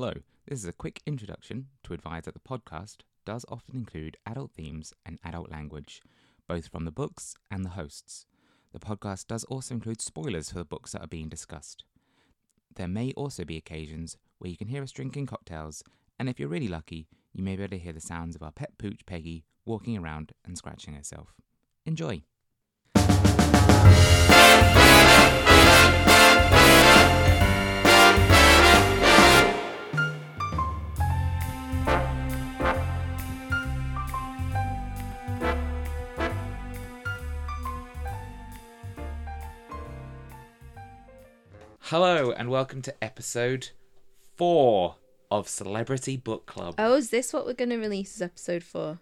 Hello, this is a quick introduction to advise that the podcast does often include adult themes and adult language, both from the books and the hosts. The podcast does also include spoilers for the books that are being discussed. There may also be occasions where you can hear us drinking cocktails, and if you're really lucky, you may be able to hear the sounds of our pet pooch Peggy walking around and scratching herself. Enjoy! Hello, and welcome to episode four of Celebrity Book Club. Oh, is this what we're going to release as episode four?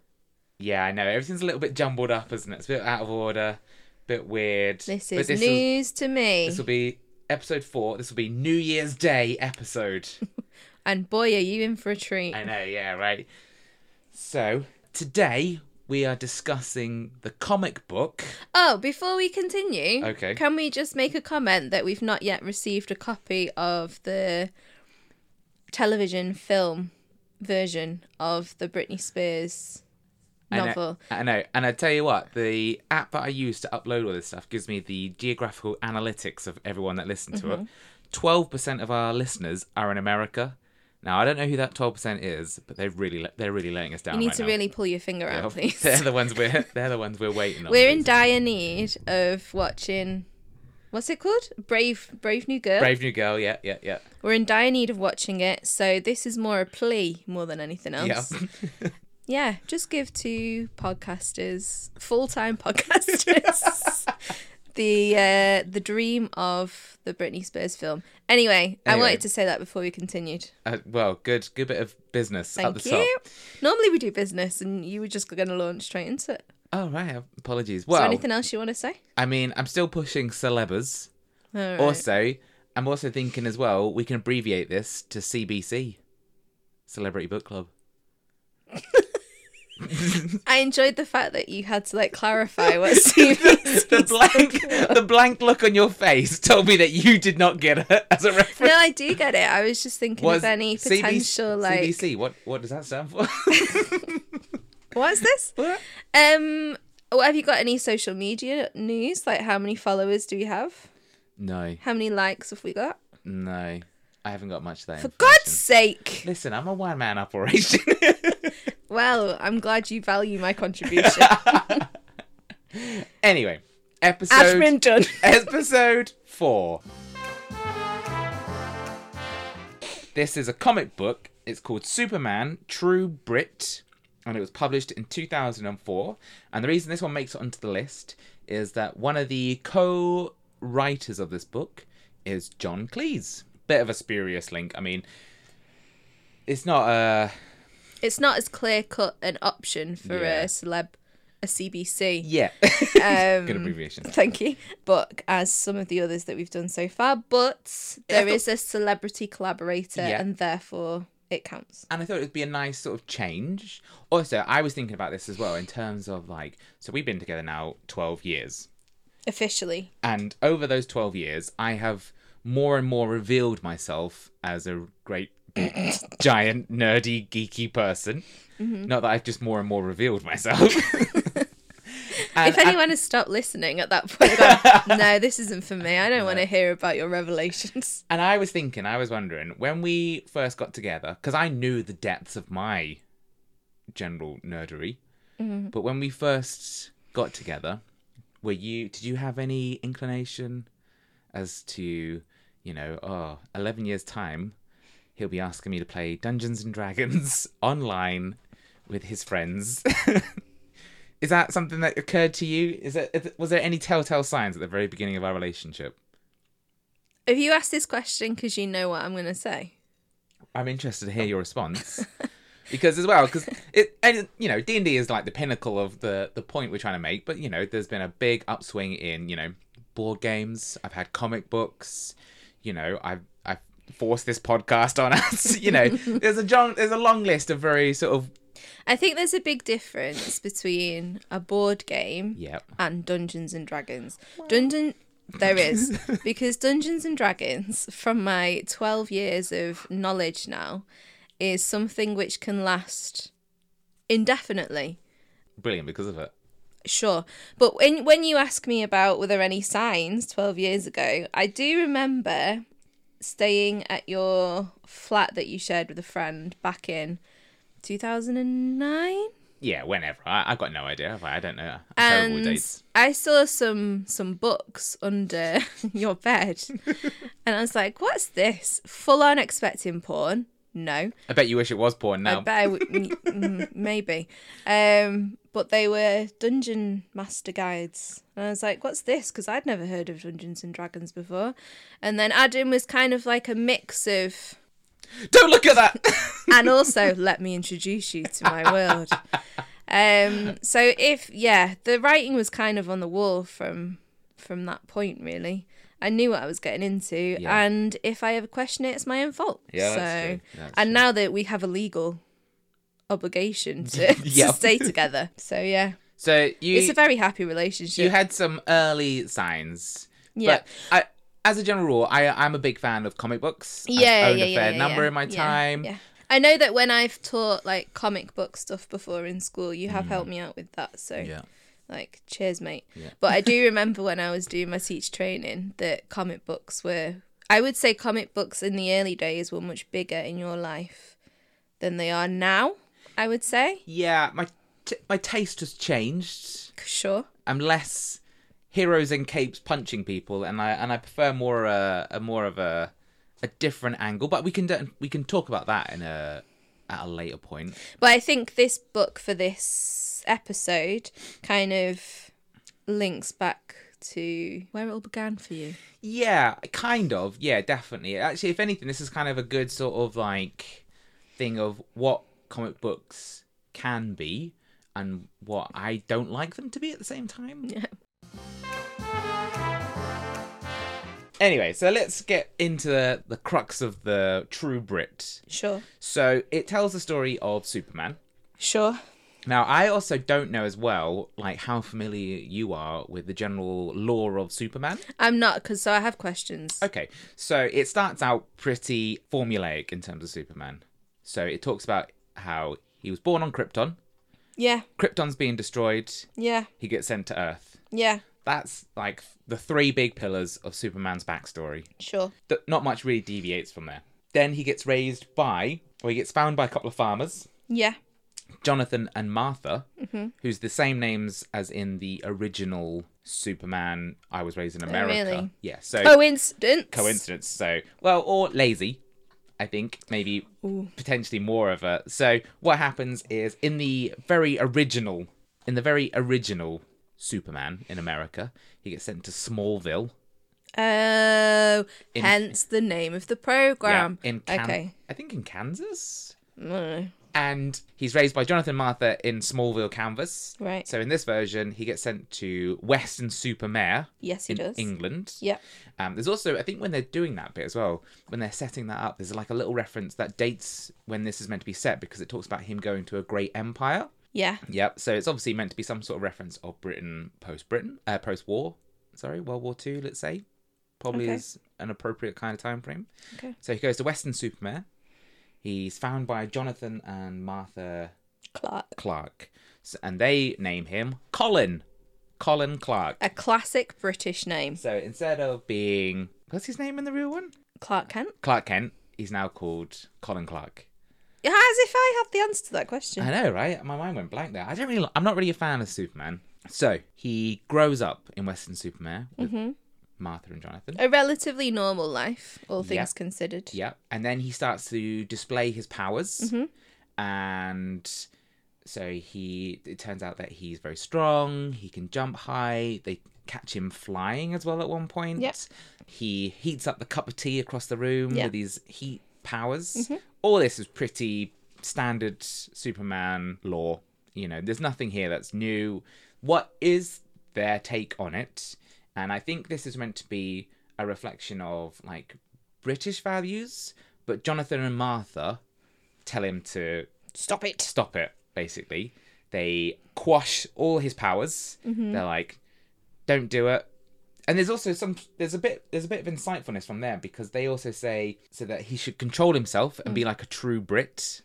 Yeah, I know. Everything's a little bit jumbled up, isn't it? It's a bit out of order, a bit weird. This is this news to me. This will be episode four. This will be New Year's Day episode. And boy, are you in for a treat. I know, yeah, right. So, today we are discussing the comic book. Oh, before we continue, Okay. can we just make a comment that we've not yet received a copy of the television film version of the Britney Spears I know- novel? I know. And I tell you what, the app that I use to upload all this stuff gives me the geographical analytics of everyone that listened to Mm-hmm. it. 12% of our listeners are in America. Now, I don't know who that 12% is, but they're really they're really letting us down You need right to now. really pull your finger out, please. They're the ones we're they're the ones we're waiting on. We're in dire need of watching. What's it called? Brave, Brave New Girl. Brave New Girl, yeah, yeah, yeah. We're in dire need of watching it, so this is more a plea more than anything else. Yeah. Yeah, just give to podcasters, full time podcasters, the uh, the dream of the Britney Spears film. Anyway, I wanted to say that before we continued. Uh, well, good good bit of business at Thank the you. top. Normally we do business, and you were just going to launch straight into it. Oh, right. Apologies. Is there Well, anything else you want to say? I mean, I'm still pushing celebs. Right. Also, I'm also thinking as well, we can abbreviate this to CBC, Celebrity Book Club. I enjoyed the fact that you had to like clarify what CBC the blank, the blank look on your face told me that you did not get it as a reference. No, I do get it. I was just thinking Was of any CBC potential like CBC? What what does that stand for? What's this? What? Um, what have you got any social media news? Like, how many followers do we have? no, How many likes have we got? no, I haven't got much there. For God's sake! Listen, I'm a one man operation. Well, I'm glad you value my contribution. anyway, episode done. episode four. This is a comic book. It's called Superman True Brit, and it was published in 2004. And the reason this one makes it onto the list is that one of the co writers of this book is John Cleese. Bit of a spurious link. I mean, it's not a. It's not as clear cut an option for Yeah. a celeb, a CBC. Yeah. Um, Good abbreviation. Thank you. But as some of the others that we've done so far, but there thought- is a celebrity collaborator, Yeah. and therefore it counts. and I thought it would be a nice sort of change. Also, I was thinking about this as well in terms of like, so we've been together now 12 years. Officially, And over those 12 years, I have more and more revealed myself as a great, giant, nerdy, geeky person. Mm-hmm. Not that I've just more and more revealed myself. And- if anyone has stopped listening at that point, gone, no, this isn't for me. I don't want to hear about your revelations. And I was thinking, I was wondering, when we first got together, because I knew the depths of my general nerdery, mm-hmm. but when we first got together, were you, did you have any inclination as to, you know, oh, 11 years' time, he'll be asking me to play Dungeons and Dragons online with his friends? Is that something that occurred to you? Is it was there any telltale signs at the very beginning of our relationship? Have you asked this question because you know what I'm going to say? I'm interested to hear your response because as well because it and you know D and D is like the pinnacle of the the point we're trying to make, but you know there's been a big upswing in you know board games. I've had comic books. You know I've I've this podcast on us. you know there's a long there's a long list of very sort of I think there's a big difference between a board game Yep. and Dungeons and Dragons. Dungeon there is because Dungeons and Dragons, from my twelve years of knowledge now, is something which can last indefinitely. Brilliant because of it. Sure. But when when you ask me about were there any signs 12 years ago, I do remember staying at your flat that you shared with a friend back in 2009 Yeah, whenever. I, I've got no idea. have I I don't know. And. I saw some some books under your bed and I was like, "What's this? Full on expecting porn?" No. I bet you wish it was porn now. I bet I mm, maybe. Um, but they were dungeon master guides. And I was like, what's this? Because I'd never heard of Dungeons and Dragons before. And then Adam was kind of like a mix of, Don't look at that! and also, let me introduce you to my world. Um, so if, yeah, the writing was kind of on the wall from from that point, really. I knew what I was getting into, Yeah. and if I ever question it, it's my own fault. Yeah, so, that's true. That's and true. now that we have a legal obligation to, Yeah. to stay together, so yeah, so you it's a very happy relationship. you had some early signs. yeah, I, as a general rule, I I'm a big fan of comic books. I've yeah, owned yeah, a fair yeah, number in my time. Yeah. I know that when I've taught like comic book stuff before in school, you Mm. have helped me out with that. So Yeah. like, cheers, mate. Yeah. But I do remember when I was doing my teach training that comic books were. I would say comic books in the early days were much bigger in your life than they are now. I would say, Yeah, my t- my taste has changed. sure. I'm less heroes in capes punching people, and I and I prefer more a, a more of a a different angle. But we can do, we can talk about that in a at a later point. But I think this book for this episode kind of links back to where it all began for you. Yeah, kind of. Yeah, definitely. Actually, if anything, this is kind of a good sort of like thing of what comic books can be and what I don't like them to be at the same time. Yeah. Anyway, so let's get into the, the crux of the True Brit. Sure. So it tells the story of Superman. Sure. Now, I also don't know as well, like how familiar you are with the general lore of Superman. I'm not because so I have questions. Okay, so it starts out pretty formulaic in terms of Superman. So it talks about how he was born on Krypton. Yeah. Krypton's being destroyed. Yeah. He gets sent to Earth. Yeah. That's like the three big pillars of Superman's backstory. Sure. Th- Not much really deviates from there. Then he gets raised by, or he gets found by a couple of farmers, Yeah. Jonathan and Martha, Mm-hmm. who's the same names as in the original Superman. I was raised in America. Oh, really? Yeah. So Coincidence. coincidence. So, well, or lazy, I think, maybe potentially more of a. So, what happens is in the very original, in the very original Superman in America, he gets sent to Smallville. Oh, hence the name of the program. in Kan- okay. I think in Kansas. Mm, And he's raised by Jonathan Martha in Smallville, Kansas. Right. So in this version, he gets sent to Weston-super-Mare Yes, he in does. England. Yep. Um, there's also, I think, when they're doing that bit as well, when they're setting that up, there's like a little reference that dates when this is meant to be set because it talks about him going to a great empire. Yeah. Yep. So it's obviously meant to be some sort of reference of Britain post Britain, uh, post war. Sorry, World War Two. Let's say, probably Okay. is an appropriate kind of time frame. Okay. So he goes to Weston-super-Mare. He's found by Jonathan and Martha Clark. Clark, and they name him Colin. Colin Clark. A classic British name. So instead of being what's his name in the real one? Clark Kent. Clark Kent. He's now called Colin Clark. As if I had the answer to that question. I know, right? My mind went blank there. I don't really. I'm not really a fan of Superman. So he grows up in Weston-super-Mare with Mm-hmm. Martha and Jonathan. A relatively normal life, all things Yeah. considered. Yeah, and then he starts to display his powers, Mm-hmm. and so he. It turns out that he's very strong. He can jump high. They catch him flying as well at one point. Yep. He heats up the cup of tea across the room Yeah. with his heat powers. Mm-hmm. All this is pretty standard Superman lore. You know, there's nothing here that's new. What is their take on it? And I think this is meant to be a reflection of like British values, but Jonathan and Martha tell him to Stop it. stop it, basically. They quash all his powers. Mm-hmm. They're like, don't do it. and there's also some there's a bit there's a bit of insightfulness from there because they also say so that he should control himself and be like a true Brit,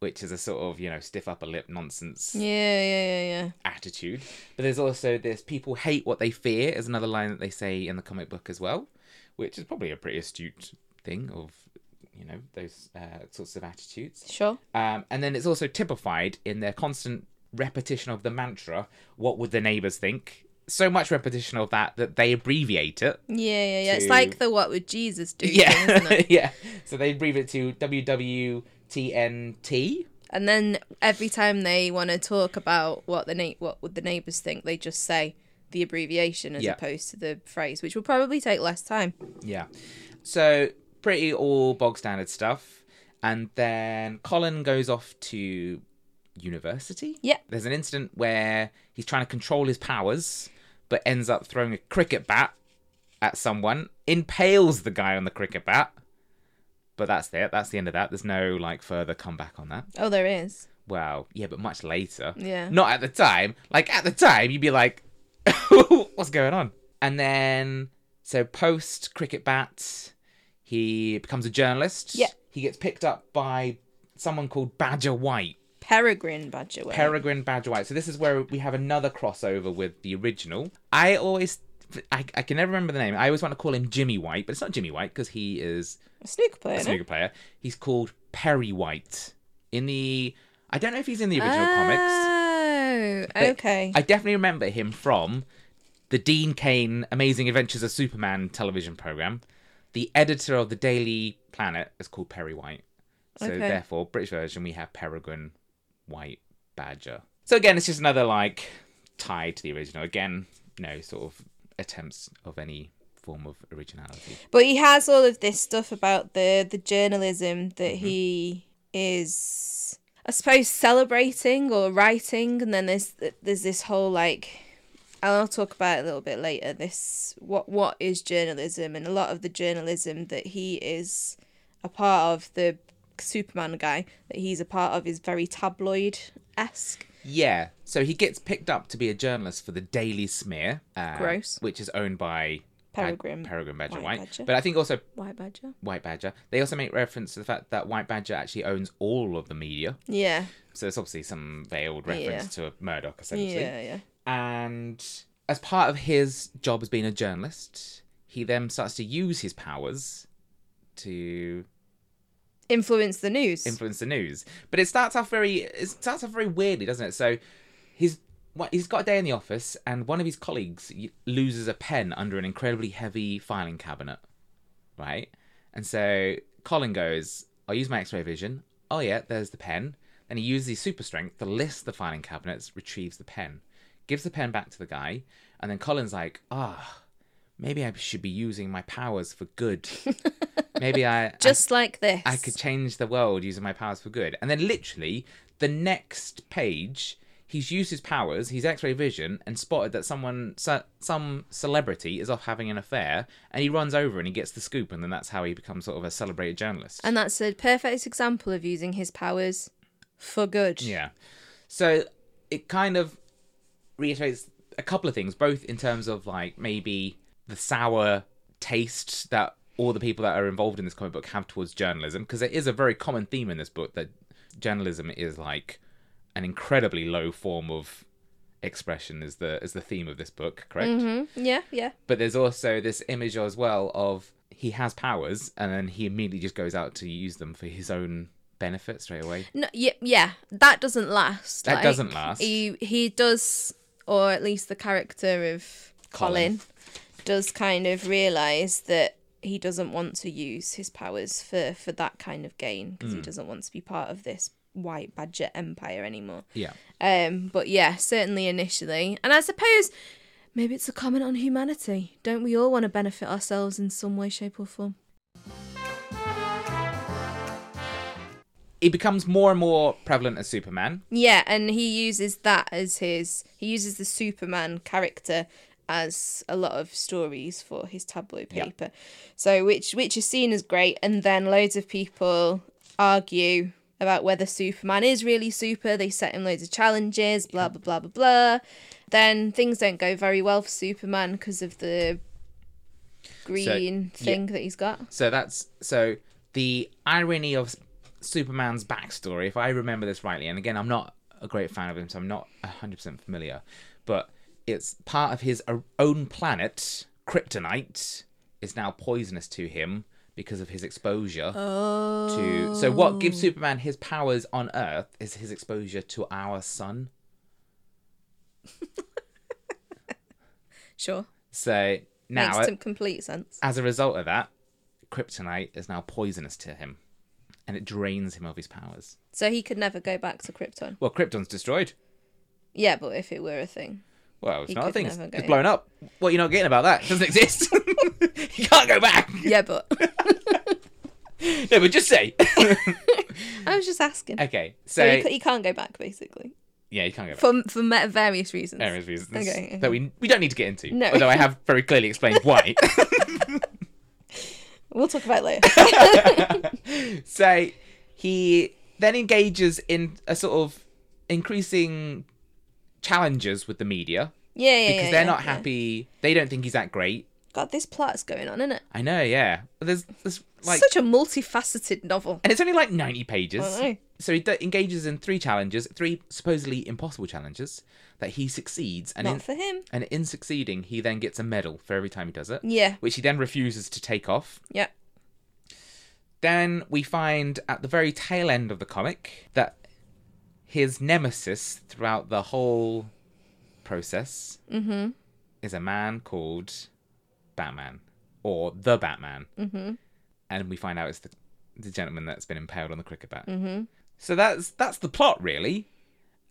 which is a sort of you know stiff upper lip nonsense Yeah, yeah, yeah, yeah. attitude. But there's also this people hate what they fear is another line that they say in the comic book as well, which is probably a pretty astute thing of you know those uh, sorts of attitudes. Sure. Um, and then it's also typified in their constant repetition of the mantra, "What would the neighbors think?" So much repetition of that that they abbreviate it. Yeah, yeah, yeah. It's like the what would Jesus do? thing, Yeah, isn't it? yeah. So they abbreviate it to WWTNT. And then every time they want to talk about what the na- what would the neighbors think, they just say the abbreviation as Yeah. opposed to the phrase, which will probably take less time. Yeah. So pretty all bog standard stuff. And then Colin goes off to university. Yeah. There's an incident where he's trying to control his powers, but ends up throwing a cricket bat at someone, impales the guy on the cricket bat. But that's it. That's the end of that. There's no like further comeback on that. Oh, there is. Well, yeah, but much later. Yeah. Not at the time. Like at the time, you'd be like, "What's going on?" And then, so post cricket bat, he becomes a journalist. Yeah. He gets picked up by someone called Badger White, Peregrine Badger. Way. Peregrine Badger White. So this is where we have another crossover with the original. I always, I, I can never remember the name. I always want to call him Jimmy White, but it's not Jimmy White because he is a snooker player. a snooker player. He's called Perry White in the. I don't know if he's in the original oh, comics. Oh, okay. I definitely remember him from the Dean Cain Amazing Adventures of Superman television program. The editor of the Daily Planet is called Perry White. So Okay. therefore, British version we have Peregrine White Badger. So again, it's just another like tie to the original. Again, no sort of attempts of any form of originality. But he has all of this stuff about the the journalism that Mm-hmm. he is, I suppose, celebrating or writing, and then there's there's this whole like, I'll talk about it a little bit later. This what what is journalism, and a lot of the journalism that he is a part of, the Superman guy that he's a part of, is very tabloid esque. Yeah, so he gets picked up to be a journalist for the Daily Smear, uh, Gross. which is owned by Bad- Peregrine Peregrine Badger White White. Badger. But I think also White Badger. White Badger. They also make reference to the fact that White Badger actually owns all of the media. Yeah. So it's obviously some veiled reference to Murdoch, essentially. Yeah. Yeah. And as part of his job as being a journalist, he then starts to use his powers to Influence the news. influence the news. But it starts off very it starts off very weirdly, doesn't it? So he's what he's got a day in the office and one of his colleagues loses a pen under an incredibly heavy filing cabinet. Right? And so Colin goes, I'll use my X-ray vision. Oh yeah, there's the pen. Then he uses his super strength to list the filing cabinets, retrieves the pen, gives the pen back to the guy, and then Colin's like, ah, maybe I should be using my powers for good. maybe I I Just like this. I could change the world using my powers for good. And then literally the next page, he's used his powers, his X-ray vision, and spotted that someone, so, some celebrity, is off having an affair, and he runs over and he gets the scoop, and then that's how he becomes sort of a celebrated journalist. And that's a perfect example of using his powers for good. Yeah. So it kind of reiterates a couple of things, both in terms of like maybe the sour taste that all the people that are involved in this comic book have towards journalism, because it is a very common theme in this book that journalism is like an incredibly low form of expression is the is the theme of this book, correct? hmm Yeah, yeah. But there's also this image as well of he has powers and then he immediately just goes out to use them for his own benefit straight away. No, yeah, yeah. That doesn't last. That like, doesn't last. He he does, or at least the character of Colin. Colin, does kind of realize that he doesn't want to use his powers for for that kind of gain because Hmm. he doesn't want to be part of this white badger empire anymore. Yeah. Um, but yeah, certainly initially, and I suppose maybe it's a comment on humanity. Don't we all want to benefit ourselves in some way, shape, or form? he becomes more and more prevalent as Superman. Yeah, and he uses that as his. He uses the Superman character as a lot of stories for his tabloid Yeah. paper. So which which is seen as great, and then loads of people argue about whether Superman is really super. They set him loads of challenges, blah blah blah blah blah. then things don't go very well for Superman because of the green yeah. thing that he's got. So that's so the irony of Superman's backstory, if I remember this rightly, and again, I'm not a great fan of him, so I'm not 100% familiar, but it's part of his own planet, Kryptonite, is now poisonous to him because of his exposure Oh. to. So, what gives oh. Superman his powers on Earth is his exposure to our sun. Sure. So, now, Makes some complete sense. as a result of that, Kryptonite is now poisonous to him and it drains him of his powers. So he could never go back to Krypton. Well, Krypton's destroyed. Yeah, but if it were a thing. Well, it's He not a thing. It's, it's blown up. What you're not getting about that? It doesn't exist. you can't go back. Yeah, but No, but just say. I was just asking. okay, So so he, he can't go back, basically, yeah, you can't go back. for for various reasons. Various reasons Okay, that we we don't need to get into. No. Although I have very clearly explained why. We'll talk about it later. so he then engages in a sort of increasing challenges with the media Yeah, yeah, because yeah, they're yeah, not yeah. happy. They don't think he's that great. God, this plot's going on, isn't it? I know, yeah. There's there's like Such a multifaceted novel. and it's only like 90 pages. So he d- engages in three challenges, three supposedly impossible challenges that he succeeds, and Not in, for him. and in succeeding, he then gets a medal for every time he does it, Yeah, which he then refuses to take off. yeah. Then we find at the very tail end of the comic that his nemesis throughout the whole process Mm-hmm. is a man called Batsman or the Batsman, Mm-hmm. and we find out it's the, the gentleman that's been impaled on the cricket bat. Mm-hmm. So that's that's the plot really,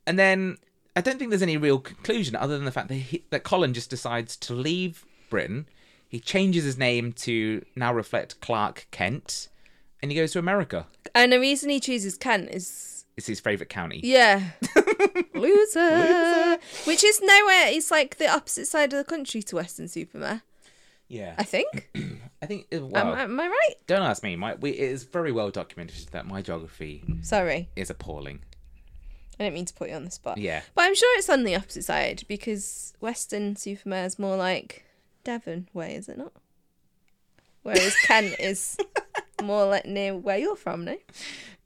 and then I don't think there's any real conclusion other than the fact that he, that Colin just decides to leave Britain. He changes his name to now reflect Clark Kent, and he goes to America. And the reason he chooses Kent is It's his favorite county. yeah, loser. Which is nowhere. It's like the opposite side of the country to Weston-super-Mare. Yeah, I think. I think. uh, am, am I right? don't ask me. My we, it is very well documented that my geography Sorry, is appalling. I didn't mean to put you on the spot. Yeah, But I'm sure it's on the opposite side because Weston-super-Mare is more like Devon way, is it not? Whereas Kent is more like near where you're from, no?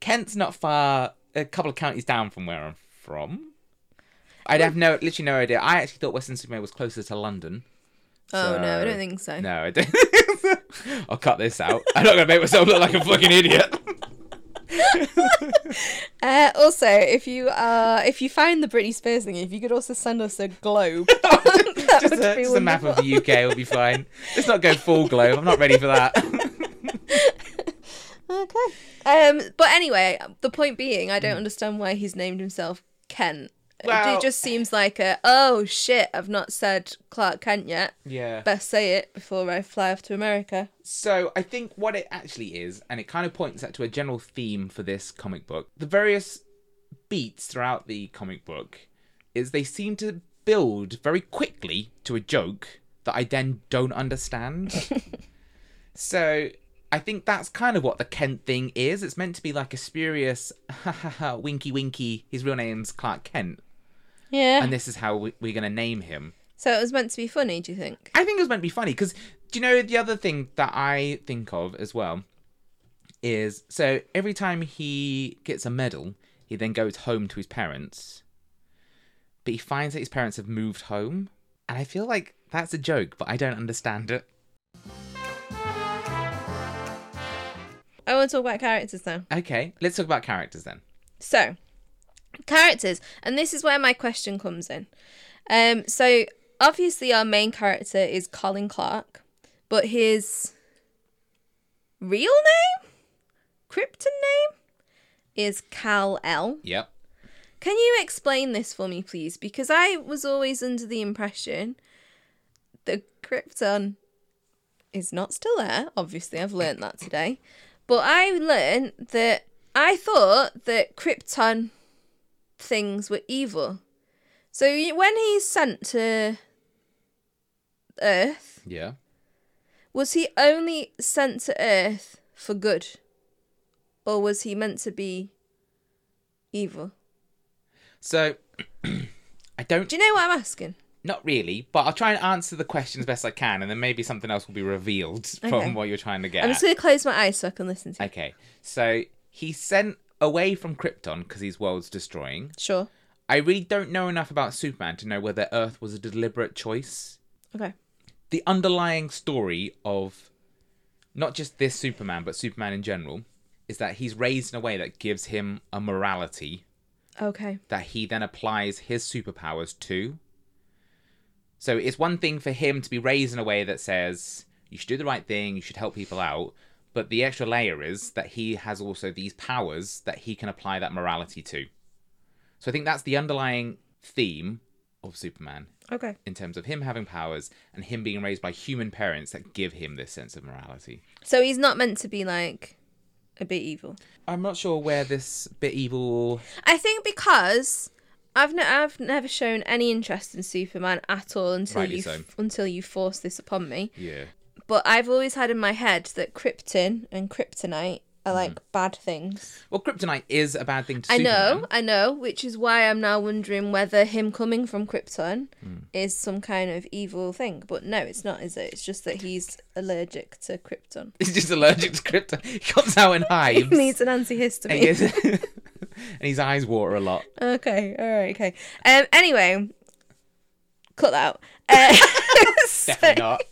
Kent's not far. A couple of counties down from where I'm from. I'd have no, literally no idea. I actually thought Weston-super-Mare was closer to London. Oh no, I don't think so. No, I don't. I'll cut this out. I'm not gonna make myself look like a fucking idiot. Uh, also, if you uh, if you find the Britney Spears thing, if you could also send us a globe, just a, just a map of the UK will be fine. Let's not go full globe. I'm not ready for that. Okay. Um, but anyway, the point being, I don't understand why he's named himself Kent. Well- it just seems like a oh shit, I've not said Clark Kent yet. yeah. Best say it before I fly off to America. So I think what it actually is, and it kind of points out to a general theme for this comic book. The various beats throughout the comic book is they seem to build very quickly to a joke that I then don't understand. so I think that's kind of what the Kent thing is. It's meant to be like a spurious, ha ha ha, winky winky. His real name's Clark Kent, Yeah. and this is how we, we're going to name him. so it was meant to be funny, do you think? I think it was meant to be funny because do you know the other thing that I think of as well is so every time he gets a medal, he then goes home to his parents, but he finds that his parents have moved home, and I feel like that's a joke, but I don't understand it. I want to talk about characters now. Okay, let's talk about characters then. So, characters, and this is where my question comes in. Um, so obviously our main character is Colin Clark, but his real name, Krypton name, is Kal-El. Yep. Can you explain this for me, please? Because I was always under the impression that Krypton is not still there. Obviously, I've learned that today. But I learned that I thought that Krypton things were evil. So when he's sent to Earth, Yeah. was he only sent to Earth for good? Or was he meant to be evil? So I don't. Do you know what I'm asking? Not really, but I'll try and answer the question as best I can, and then maybe something else will be revealed Okay. from what you're trying to get. I'm just gonna close my eyes so I can listen to. you. Okay, so he's sent away from Krypton because he's world's destroying. Sure. I really don't know enough about Superman to know whether Earth was a deliberate choice. Okay. The underlying story of not just this Superman, but Superman in general, is that he's raised in a way that gives him a morality Okay. that he then applies his superpowers to. So it's one thing for him to be raised in a way that says you should do the right thing, you should help people out, but the extra layer is that he has also these powers that he can apply that morality to. So I think that's the underlying theme of Superman Okay. in terms of him having powers and him being raised by human parents that give him this sense of morality. So he's not meant to be like a bit evil. I'm not sure where this bit evil I think because I've ne- I've never shown any interest in Superman at all until Rightly you so. until you forced this upon me. yeah. But I've always had in my head that Krypton and Kryptonite are Mm-hmm. like bad things. Well, kryptonite is a bad thing to I Superman. know, I know, which is why I'm now wondering whether him coming from Krypton Hmm. is some kind of evil thing. But no, it's not, is it? It's just that he's allergic to Krypton. He's just allergic to krypton. He comes out in hives. He needs an antihistamine. and his eyes water a lot. Okay, all right, okay. Um, anyway, cut that out. Uh, Definitely not.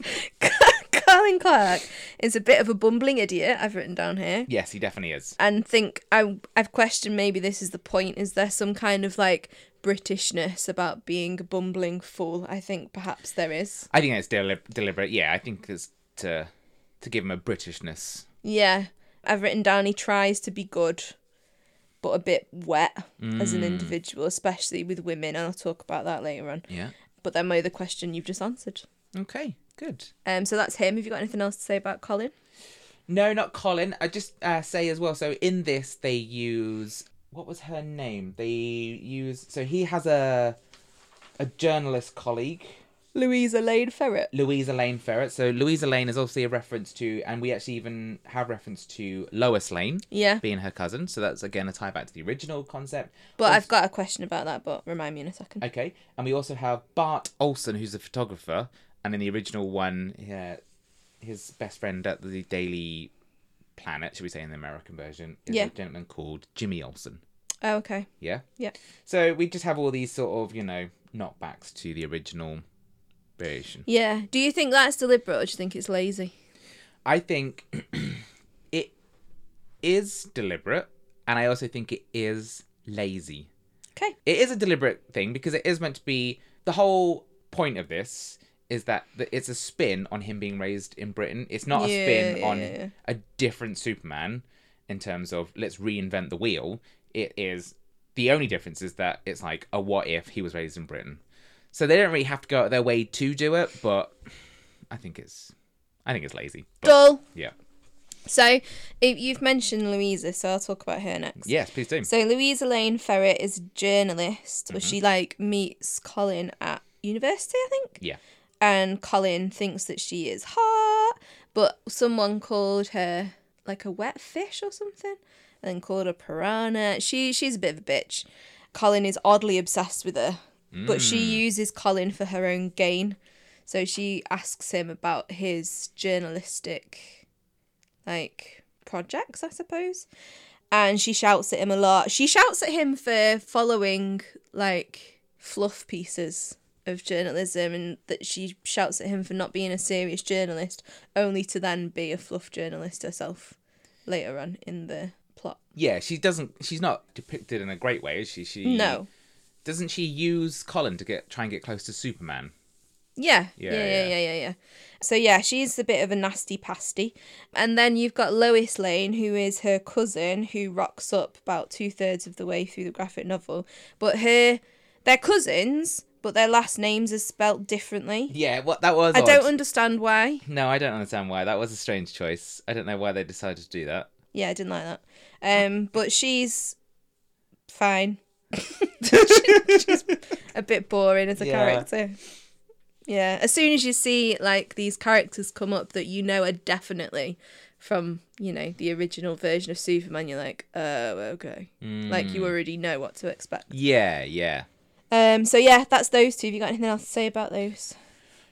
Colin Clark is a bit of a bumbling idiot. I've written down here, Yes, he definitely is. and think I I've questioned maybe this is the point. Is there some kind of like Britishness about being a bumbling fool? I think perhaps there is. I think it's deli- deliberate. Yeah, I think it's to to give him a Britishness. Yeah, I've written down he tries to be good, but a bit wet as an individual, especially with women, and I'll talk about that later on. Yeah. But then my other question you've just answered. Okay. Good. Um, so that's him. Have you got anything else to say about Colin? No, not Colin. I just uh, say as well. So in this, they use what was her name? They use so he has a a journalist colleague, Louisa Lane Ferret. Louisa Lane Ferret. So Louisa Lane is obviously a reference to, and we actually even have reference to Lois Lane Yeah, being her cousin. So that's again a tie back to the original concept. but Also- I've got a question about that. But remind me in a second. Okay, and we also have Bart Olsen, who's a photographer, and in the original one, yeah, his best friend at the Daily Planet, should we say in the American version, is Yeah. a gentleman called Jimmy Olsen. Oh, okay. Yeah. Yeah. So we just have all these sort of you know knockbacks to the original Yeah. Do you think that's deliberate, or do you think it's lazy? I think it is deliberate, and I also think it is lazy. Okay. it is a deliberate thing because it is meant to be the whole point of this is that it's a spin on him being raised in Britain. It's not a Yeah, spin yeah, on yeah. a different Superman in terms of let's reinvent the wheel. It is the only difference is that it's like a what if he was raised in Britain. So they don't really have to go out their way to do it, but I think it's I think it's lazy. But, Dull. yeah. So, if you've mentioned Louisa, so I'll talk about her next. Yes, please do. So Louisa Lane Ferret is a journalist, Mm-hmm. but she like meets Colin at university, I think. Yeah. and Colin thinks that she is hot, but someone called her like a wet fish or something, and then called her piranha. She she's a bit of a bitch. Colin is oddly obsessed with her, but she mm. uses Colin for her own gain. So she asks him about his journalistic like projects, I suppose. And she shouts at him a lot. She shouts at him for following like fluff pieces of journalism and that she shouts at him for not being a serious journalist only to then be a fluff journalist herself later on in the plot. Yeah, she doesn't she's not depicted in a great way, is she? She No. Doesn't she use Colin to get try and get close to Superman? Yeah, Yeah, yeah, yeah, yeah. yeah, yeah. So yeah, she's a bit of a nasty pasty, and then you've got Lois Lane, who is her cousin, who rocks up about two thirds of the way through the graphic novel. But her, they're cousins, but their last names are spelt differently. Yeah, what that was. I odd. don't understand why. No, I don't understand why. That was a strange choice. I don't know why they decided to do that. Yeah, I didn't like that. Um, but she's fine. she's a bit boring as a Yeah. character. Yeah, as soon as you see like these characters come up that you know are definitely from you know the original version of Superman, you're like, oh, okay. Like Hmm. you already know what to expect. Yeah, yeah. Um, so yeah, that's those two. Have you got anything else to say about those?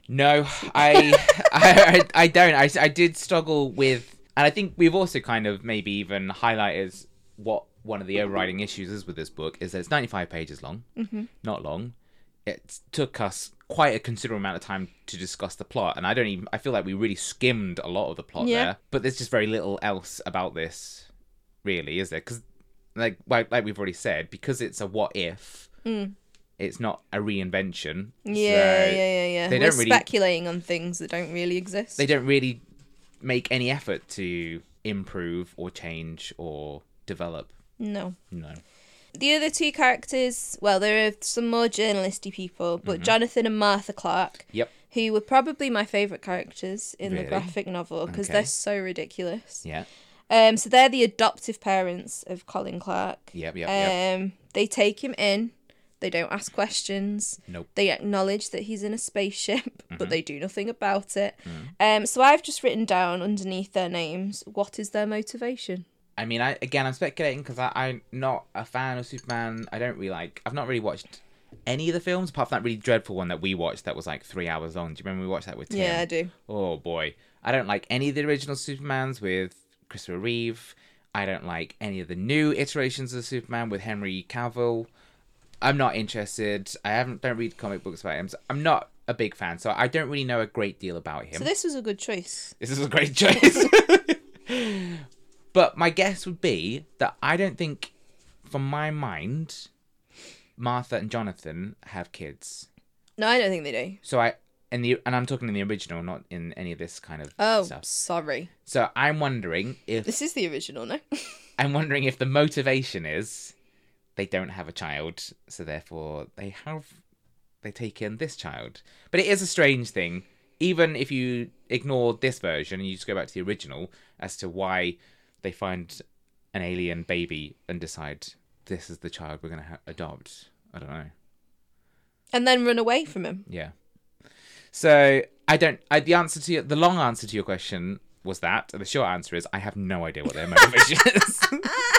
No, I, I, I, I don't. I, I did struggle with, and I think we've also kind of maybe even highlighted what one of the overriding issues is with this book is that it's 95 pages long, mm-hmm. not long. It took us quite a considerable amount of time to discuss the plot, and I don't even. I feel like we really skimmed a lot of the plot Yeah. there, but there's just very little else about this, really, is there? Because, like, like, like we've already said, because it's a what if. It's not a reinvention. Mm. Yeah, so yeah, yeah, yeah. they We're don't really- speculating on things that don't really exist. they don't really make any effort to improve or change or develop. No. No. The other two characters, well, there are some more journalisty people, but Mm-hmm. Jonathan and Martha Clark, Yep. who were probably my favourite characters in Really? the graphic novel because Okay. they're so ridiculous. Yeah. Um, so they're the adoptive parents of Colin Clark. Yep. Yep. Yep. Um, they take him in. They don't ask questions. Nope. They acknowledge that he's in a spaceship, Mm-hmm. but they do nothing about it. Mm. Um, so I've just written down underneath their names what is their motivation. I mean, I again, I'm speculating because I'm not a fan of Superman. I don't really like. I've not really watched any of the films apart from that really dreadful one that we watched that was like three hours long. Do you remember we watched that with Tim? Yeah, I do. Oh boy, I don't like any of the original Supermans with Christopher Reeve. I don't like any of the new iterations of Superman with Henry Cavill. I'm not interested. I haven't don't read comic books about him. So I'm not a big fan, so I don't really know a great deal about him. So this was a good choice. This is a great choice. but my guess would be that I don't think, from my mind, Martha and Jonathan have kids. No, I don't think they do. So I in the and I'm talking in the original, not in any of this kind of Oh, stuff. sorry. So I'm wondering if This is the original, no? I'm wondering if the motivation is they don't have a child, so therefore they have they take in this child. But it is a strange thing, even if you ignore this version and you just go back to the original as to why they find an alien baby and decide this is the child we're going to ha- adopt. I don't know. and then run away from him. Yeah. So I don't. I, the answer to your, the long answer to your question was that. The short answer is I have no idea what their motivation is.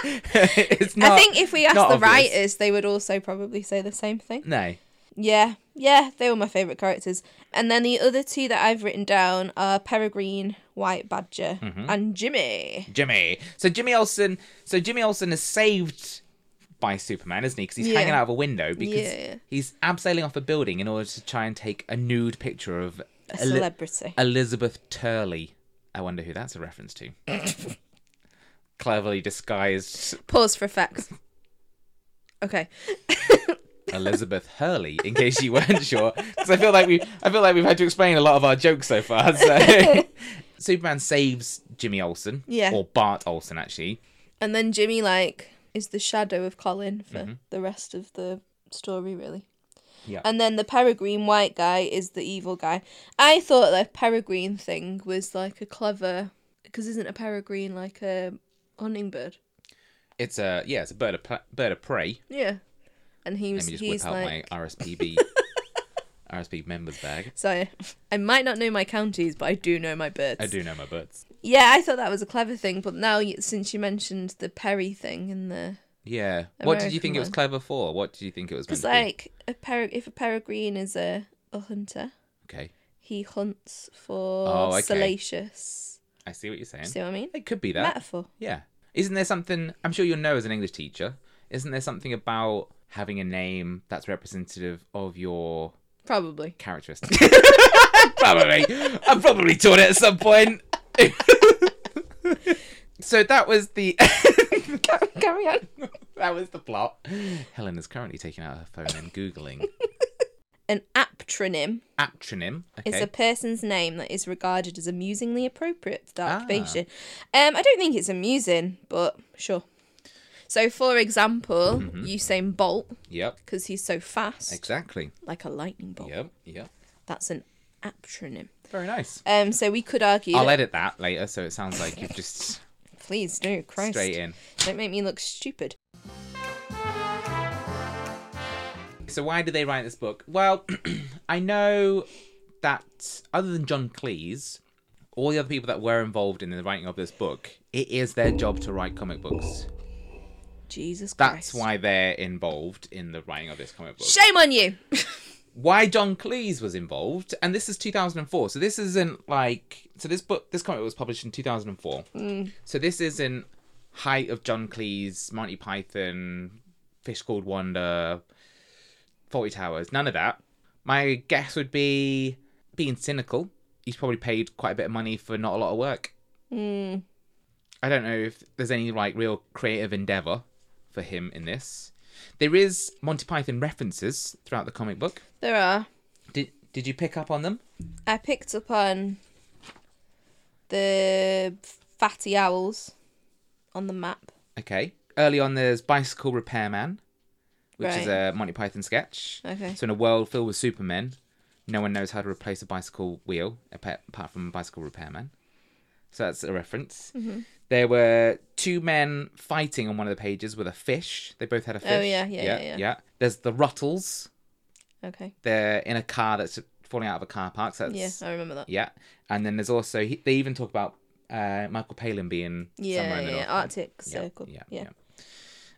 it's not. I think if we asked the obvious. writers, they would also probably say the same thing. no. Yeah, yeah, they were my favourite characters. And then the other two that I've written down are Peregrine, White Badger, Mm-hmm. and Jimmy. Jimmy. So Jimmy Olsen. So Jimmy Olsen is saved by Superman, isn't he? Because he's Yeah. hanging out of a window because Yeah. he's abseiling off a building in order to try and take a nude picture of A celebrity. Elizabeth Turley. I wonder who that's a reference to. Cleverly disguised Pause for effect. Okay. Elizabeth Hurley, in case you weren't sure, because I feel like we, I feel like we've had to explain a lot of our jokes so far. So, Superman saves Jimmy Olsen, Yeah. or Bart Olsen, actually. And then Jimmy, like, is the shadow of Colin for Mm-hmm. the rest of the story, really. Yeah. And then the Peregrine White guy is the evil guy. I thought the Peregrine thing was like a clever. Because isn't a peregrine like a hunting bird? It's a yeah, it's a bird of bird of prey. Yeah. And he Let was me just he's whip out like my RSPB RSP members bag. so I might not know my counties, but I do know my birds. I do know my birds. Yeah, I thought that was a clever thing, but now since you mentioned the Perry thing in the Yeah. What did you American think it was clever for? What did you think it was because to be? like a per if a peregrine is a a hunter, Okay, he hunts for Oh, okay. salacious. I see what you're saying. See what I mean? It could be that. Metaphor. Yeah. Isn't there something? I'm sure you'll know as an English teacher. Isn't there something about having a name that's representative of your Probably. characteristics? probably. I've probably taught it at some point. so that was the Carry on. that was the plot. Helen is currently taking out her phone and googling An aptronym acronym. is a person's name that is regarded as amusingly appropriate to the Ah. occupation. Um, I don't think it's amusing, but sure. So, for example, Mm-hmm. Usain Bolt, Yep. because he's so fast, Exactly. like a lightning bolt. Yep. Yep. That's an aptronym. Very nice. Um, so we could argue. I'll that- edit that later, so it sounds like you've just Please do, Christ. straight in. Don't make me look stupid. So why did they write this book? Well, I know that other than John Cleese, all the other people that were involved in the writing of this book, it is their job to write comic books. Jesus Christ. That's why they're involved in the writing of this comic book. Shame on you. why John Cleese was involved, and this is 2004. So this isn't like so this book this comic was published in 2004. Mm. So this isn't height of John Cleese, Monty Python, Fish Called Wanda, Fawlty Towers. None of that. My guess would be being cynical. He's probably paid quite a bit of money for not a lot of work. Mm. I don't know if there's any like real creative endeavor for him in this. There is Monty Python references throughout the comic book. There are. Did Did you pick up on them? I picked up on the Fawlty Towers on the map. Okay. Early on, there's Bicycle Repairman, which is a Monty Python sketch. Okay. So in a world filled with supermen, no one knows how to replace a bicycle wheel apart from a bicycle repairman. So that's a reference. Mm-hmm. There were two men fighting on one of the pages with a fish. They both had a fish. Oh, yeah, yeah, yeah, yeah. There's the Rutles. Okay. They're in a car that's falling out of a car park. So that's Yeah, I remember that. Yeah, and then there's also he, they even talk about uh, Michael Palin being Yeah, somewhere in the yeah, Arctic Yeah, Circle. Yeah, yeah. yeah.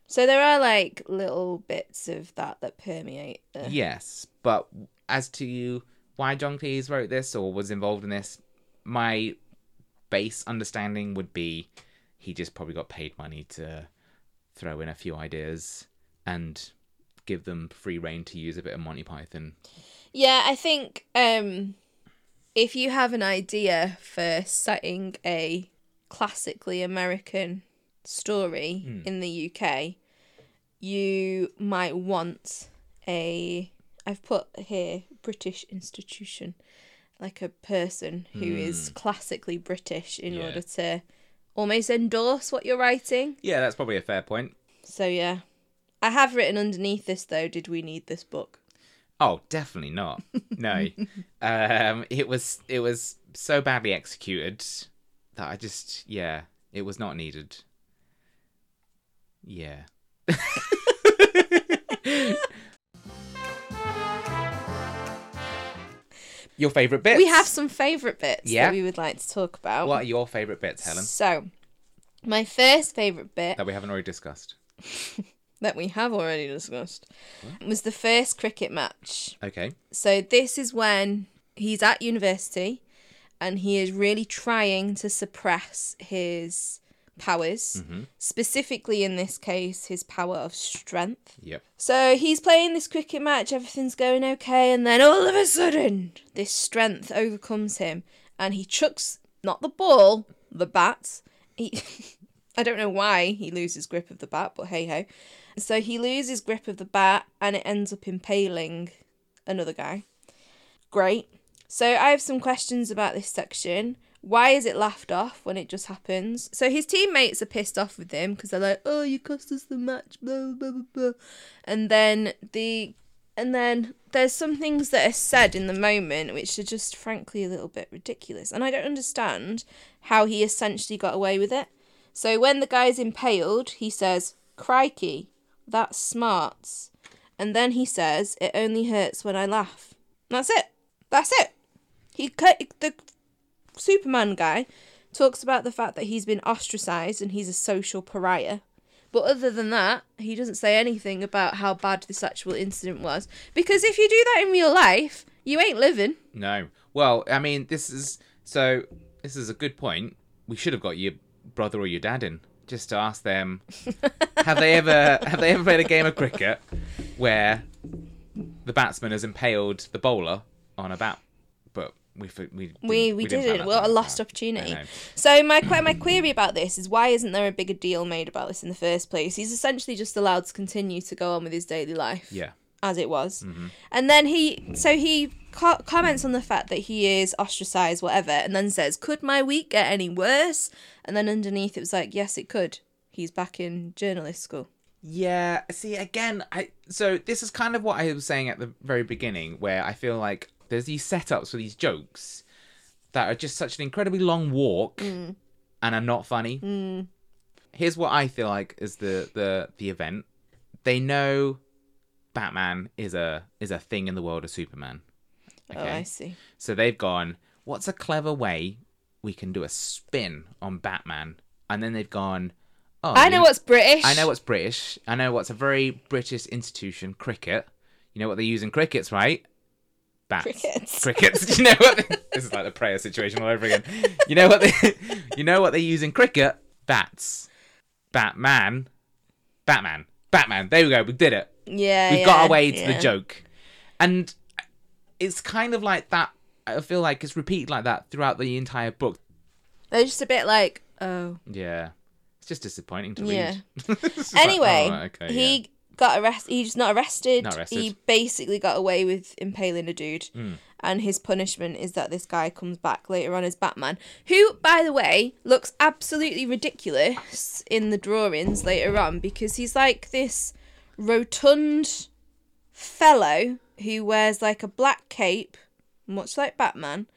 So there are like little bits of that that permeate. The... Yes, but as to why John Cleese wrote this or was involved in this, my base understanding would be he just probably got paid money to throw in a few ideas and give them free reign to use a bit of Monty Python. Yeah, I think um, if you have an idea for setting a classically American story Hmm. in the UK, you might want a. I've put here British institution, like a person who is classically British in Hmm. Yeah. order to almost endorse what you're writing. Yeah, that's probably a fair point. So yeah, I have written underneath this though. Did we need this book? Oh, definitely not. No. um it was it was so badly executed that I just yeah, it was not needed. Yeah. Your favorite bits? We have some favourite bits Yeah. that we would like to talk about. What are your favorite bits, Helen? So, my first favourite bit That we haven't already discussed. that we have already discussed was the first cricket match. Okay. So, this is when he's at university and he is really trying to suppress his powers, mm-hmm. specifically in this case, his power of strength. Yep. So he's playing this cricket match, everything's going okay, and then all of a sudden, this strength overcomes him, and he chucks not the ball, the bat. He, I don't know why he loses grip of the bat, but hey ho. So he loses grip of the bat, and it ends up impaling another guy. Great. So I have some questions about this section. Why is it laughed off when it just happens? So his teammates are pissed off with him because they're like, "Oh, you cost us the match," blah blah blah blah. And then the, and then there's some things that are said in the moment which are just frankly a little bit ridiculous, and I don't understand how he essentially got away with it. So when the guy's impaled, he says, "Crikey, that's smarts," and then he says, "It only hurts when I laugh." That's it. That's it. He cut the Superman guy talks about the fact that he's been ostracized and he's a social pariah. But other than that, he doesn't say anything about how bad this actual incident was. Because if you do that in real life, you ain't living. No. Well, I mean, this is so. This is a good point. We should have got your brother or your dad in just to ask them. have they ever have they ever played a game of cricket where the batsman has impaled the bowler on a bat? But we f- we We we, didn't didn't. Well, a lost I opportunity. So my my query about this is why isn't there a bigger deal made about this in the first place? He's essentially just allowed to continue to go on with his daily life. Yeah. as it was. Mm-hmm. And then he, so he co- comments on the fact that he is ostracized, whatever, and then says, Could my week get any worse? And then underneath it was like, Yes, it could. He's back in journalist school. Yeah, see again, I so this is kind of what I was saying at the very beginning where I feel like there's these setups for these jokes that are just such an incredibly long walk mm. and are not funny. Mm. Here's what I feel like is the the the event. They know Batman is a is a thing in the world of Superman. Oh, I see. So they've gone, what's a clever way we can do a spin on Batman? And then they've gone, Oh, I you know what's British. I know what's British. I know what's a very British institution, cricket. You know what they use in crickets, right? Bats. Crickets. Crickets. you know what? They, this is like the prayer situation all over again. You know what they? You know what they use in cricket? Bats. Batman. Batman. Batman. There we go. We did it. Yeah, We've yeah, got our way to yeah. the joke, and it's kind of like that. I feel like it's repeated like that throughout the entire book. They're just a bit like, oh. Yeah, it's just disappointing to Yeah. read. Just like, Anyway, oh, okay, he. Got arrested. He's not arrested. Not arrested. He basically got away with impaling a dude. Hmm. And his punishment is that this guy comes back later on as Batman, who, by the way, looks absolutely ridiculous in the drawings later on because he's like this rotund fellow who wears like a black cape, much like Batman,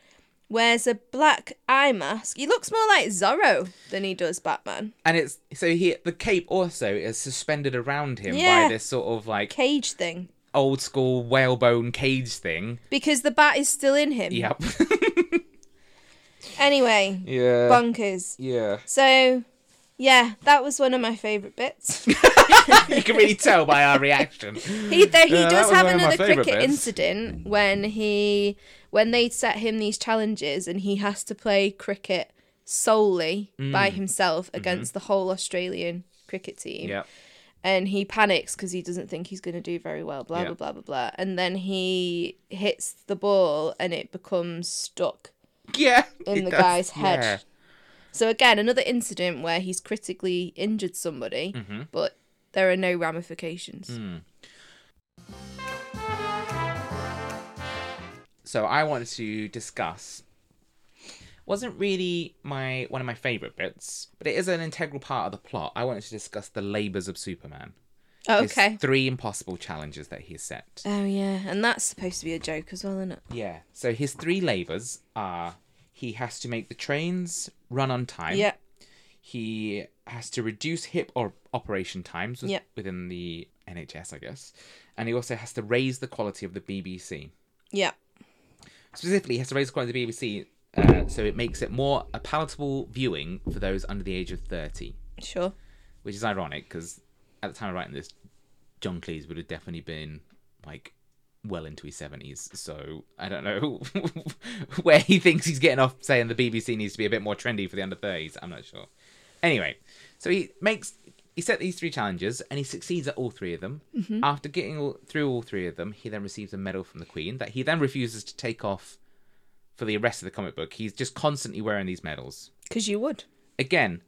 wears a black eye mask. He looks more like Zorro than he does Batman. and it's so he the cape also is suspended around him Yeah. by this sort of like Cage thing. old school whalebone cage thing. Because the bat is still in him. Yep. Anyway, yeah. bonkers. Yeah. So, yeah, that was one of my favourite bits. you can really tell by our reaction. He though he Yeah, does have one of my another cricket bits. incident when he when they set him these challenges and he has to play cricket solely Mm. by himself Mm-hmm. against the whole Australian cricket team. Yep. and he panics because he doesn't think he's going to do very well blah Yeah. blah blah blah blah and then he hits the ball and it becomes stuck Yeah. in the does, guy's head yeah. so again another incident where he's critically injured somebody Mm-hmm. but there are no ramifications Mm. So I wanted to discuss wasn't really my one of my favorite bits, but it is an integral part of the plot. I wanted to discuss the labors of Superman. oh, His okay three impossible challenges that he has set. oh yeah and that's supposed to be a joke as well isn't it Yeah. So his three labors are he has to make the trains run on time. yeah He has to reduce hip or operation times with- Yep. within the NHS, I guess. And he also has to raise the quality of the BBC. yeah Specifically, he has to raise the quality of the BBC uh, so it makes it more a palatable viewing for those under the age of 30, sure which is ironic because at the time of writing this, John Cleese would have definitely been like well into his 70s. So I don't know where he thinks he's getting off saying the BBC needs to be a bit more trendy for the under 30s. I'm not sure. Anyway, so he makes he set these three challenges and he succeeds at all three of them. Mm-hmm. After getting all, through all three of them, he then receives a medal from the Queen that he then refuses to take off for the rest of the comic book. He's just constantly wearing these medals. because you would Again,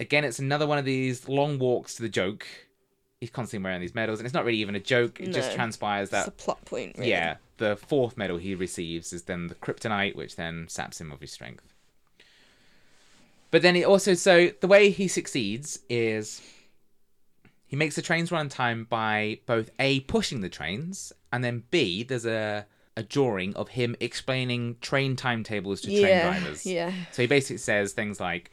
again, it's another one of these long walks to the joke. He's constantly wearing these medals, and it's not really even a joke. It just No. transpires it's a plot point really. yeah, the fourth medal he receives is then the kryptonite, which then saps him of his strength. But then it also so the way he succeeds is he makes the trains run on time by both a pushing the trains and then b there's a a drawing of him explaining train timetables to train yeah drivers. yeah So he basically says things like,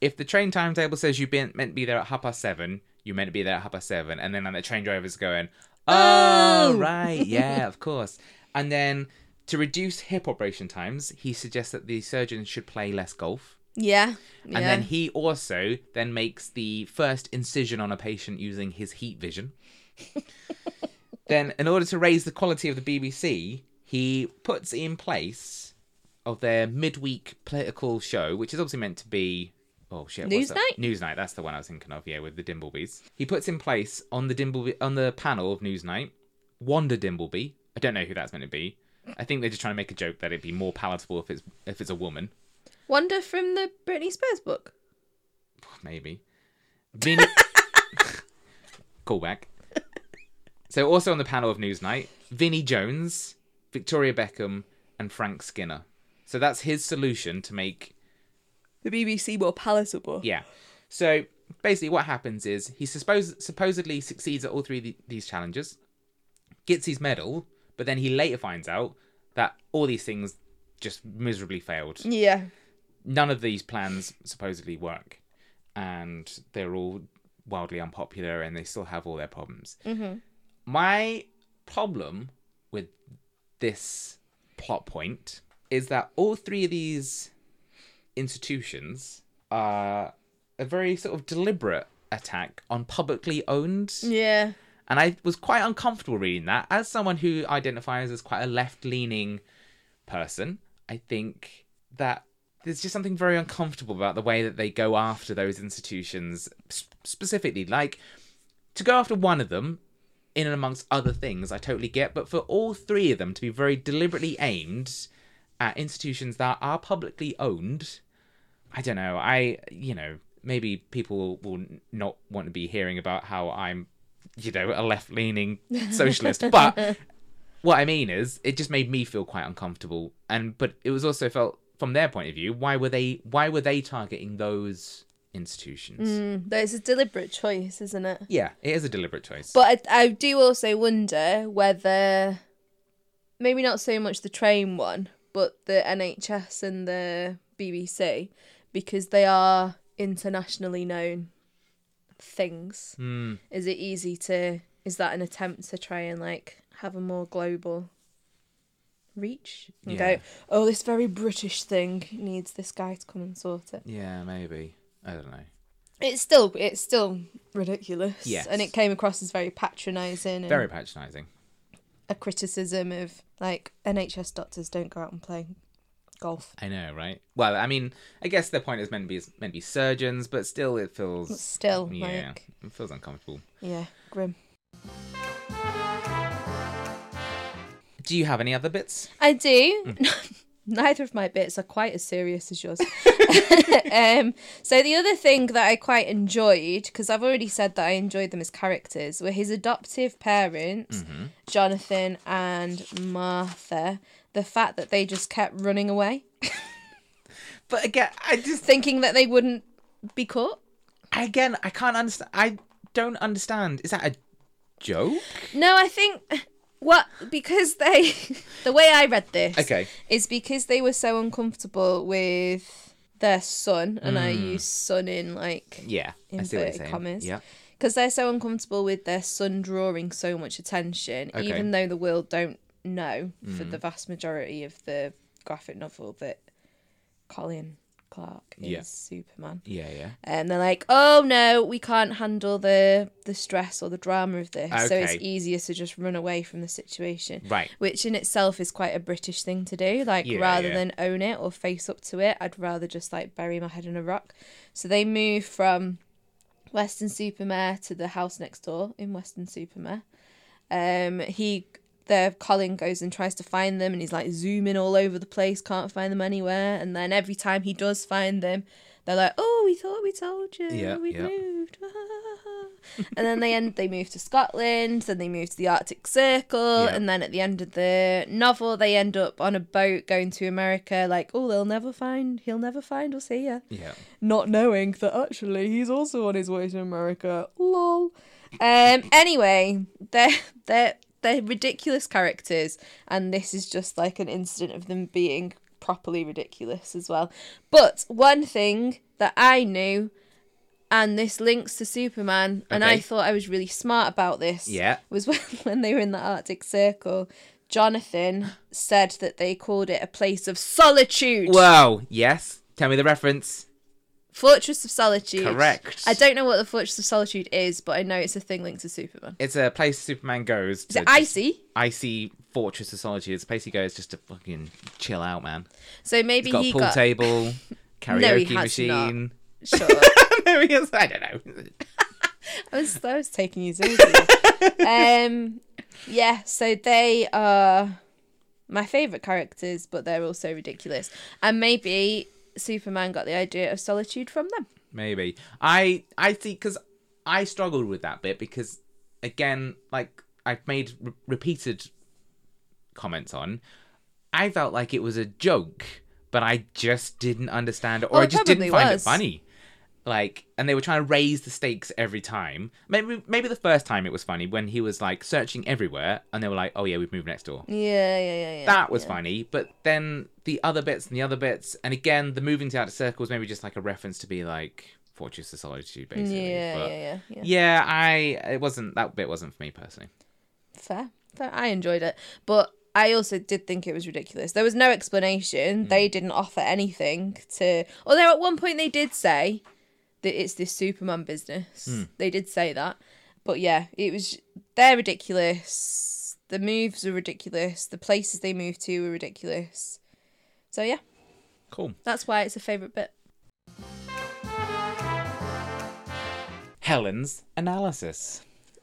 if the train timetable says you've been meant to be there at half past seven, you're meant to be there at half past seven, and then the train driver's going, oh, Oh. right, yeah, of course. And then to reduce hip operation times, he suggests that the surgeon should play less golf. Yeah yeah And then he also then makes the first incision on a patient using his heat vision. then, in order to raise the quality of the BBC, he puts in place of their midweek political show, which is obviously meant to be oh shit, that? Newsnight? Newsnight, that's the one I was thinking of. Yeah, with the Dimblebys. He puts in place on the Dimbleby on the panel of Newsnight, Wanda Dimbleby. I don't know who that's meant to be. I think they're just trying to make a joke that it'd be more palatable if it's if it's a woman. Wonder from the britney spears book maybe. Vinny. Callback. So, also on the panel of Newsnight, Vinnie Jones, Victoria Beckham, and Frank Skinner. So that's his solution to make. the bbc more palatable Yeah. So basically, what happens is he suppose, supposedly succeeds at all three of the, these challenges, gets his medal, but then he later finds out that all these things just miserably failed. yeah none of these plans supposedly work and they're all wildly unpopular and they still have all their problems Mhm. my problem with this plot point is that all three of these institutions are a very sort of deliberate attack on publicly owned Yeah. and I was quite uncomfortable reading that. As someone who identifies as quite a left leaning person, I think that there's just something very uncomfortable about the way that they go after those institutions specifically. Like, to go after one of them, in and amongst other things, I totally get, but for all three of them to be very deliberately aimed at institutions that are publicly owned, I don't know. I, you know, maybe people will not want to be hearing about how I'm, you know, a left leaning socialist. but what I mean is, it just made me feel quite uncomfortable. And, but it was also felt from their point of view, why were they, why were they targeting those institutions? Mm, it's a deliberate choice, isn't it? Yeah, it is a deliberate choice. But I, I do also wonder whether maybe not so much the train one, but the NHS and the BBC, because they are internationally known things. Hmm. Is it easy to? Is that an attempt to try and like have a more global reach and Yeah. go, oh, this very British thing needs this guy to come and sort it. Yeah, maybe. I don't know. It's still it's still ridiculous. Yes. And it came across as very patronising Very patronising. a criticism of like NHS doctors don't go out and play golf. I know, right? Well, I mean, I guess their point is meant to be meant to be surgeons, but still, it feels still, yeah, like it feels uncomfortable. yeah, grim. Do you have any other bits? I do. Mm. Neither of my bits are quite as serious as yours. um, so the other thing that I quite enjoyed, because I've already said that I enjoyed them as characters, were his adoptive parents, Mm-hmm. Jonathan and Martha. The fact that they just kept running away, But again, I just thinking that they wouldn't be caught. again, I can't understand. I don't understand. Is that a joke? No, I think what because they the way I read this Okay. is because they were so uncomfortable with their son, and I Mm. use son in like Yeah, I see what you're Inverted commas. Yeah, because they're so uncomfortable with their son drawing so much attention, Okay. even though the world don't know for Mm. the vast majority of the graphic novel that Colin Clark is Yeah. Superman. yeah, yeah. And they're like, "Oh no, we can't handle the the stress or the drama of this, so it's easier to just run away from the situation." Right. Which in itself is quite a British thing to do. Like Yeah, rather yeah. than own it or face up to it, I'd rather just like bury my head in a rock. So they move from Weston-super-Mare to the house next door in Weston-super-Mare. Um, he, the Colin goes and tries to find them, and he's like zooming all over the place, can't find them anywhere. And then every time he does find them, they're like, "Oh, we thought we told you, Yeah, we yeah. moved." and then they end. They move to Scotland. Then they move to the Arctic Circle, Yeah. and then at the end of the novel, they end up on a boat going to America. Like, oh, they'll never find. He'll never find us here Yeah. not knowing that actually he's also on his way to America. Lol. Um. Anyway, they're they're they're ridiculous characters, and this is just like an incident of them being properly ridiculous as well. But one thing that I knew, and this links to Superman, and I thought I was really smart about this. Yeah. Was when, when they were in the Arctic Circle. Jonathan said that they called it a place of solitude. Whoa. Yes. Tell me the reference. Fortress of Solitude. Correct. I don't know what the Fortress of Solitude is, but I know it's a thing linked to Superman. It's a place Superman goes. Is it icy? Icy Fortress of Solitude. It's a place he goes just to fucking chill out, man. So maybe He's got he a pool got table, karaoke No, machine. sure. no, he has, I don't know. I was I was taking you seriously. um, yeah. So they are my favorite characters, but they're also ridiculous. And maybe Superman got the idea of solitude from them. Maybe I I see because I struggled with that bit because again, like I've made re- repeated comments on, I felt like it was a joke, but I just didn't understand oh, it, or Oh, I just didn't find was. it funny. Like, and they were trying to raise the stakes every time. Maybe maybe the first time it was funny when he was like searching everywhere, and they were like, "Oh yeah, we've moved next door." Yeah, yeah, yeah, yeah. that was yeah. funny, but then the other bits and the other bits, and again, the moving to outer circles maybe just like a reference to be like Fortress of Solitude, basically. Yeah, but yeah, yeah, yeah. yeah, I it wasn't that bit wasn't for me personally. Fair. Fair. I enjoyed it. But I also did think it was ridiculous. There was no explanation. They mm. didn't offer anything to. Although at one point they did say that it's this Superman business. Hmm. They did say that, but yeah, it was they're ridiculous. The moves are ridiculous. The places they move to are ridiculous. So yeah, Cool. that's why it's a favorite bit. Helen's analysis.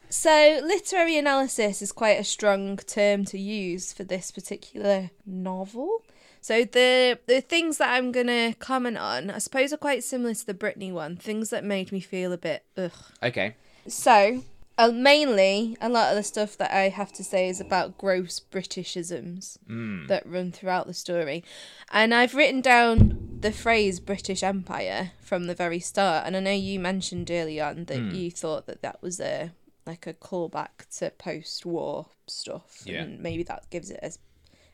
So, literary analysis is quite a strong term to use for this particular novel. So the the things that I'm gonna comment on, I suppose, are quite similar to the Britney one. Things that made me feel a bit ugh. Okay. So, uh, mainly, a lot of the stuff that I have to say is about gross Britishisms that run throughout the story. And I've written down the phrase British Empire from the very start. And I know you mentioned early on that you thought that that was a like a callback to post-war stuff, Yeah. and maybe that gives it a,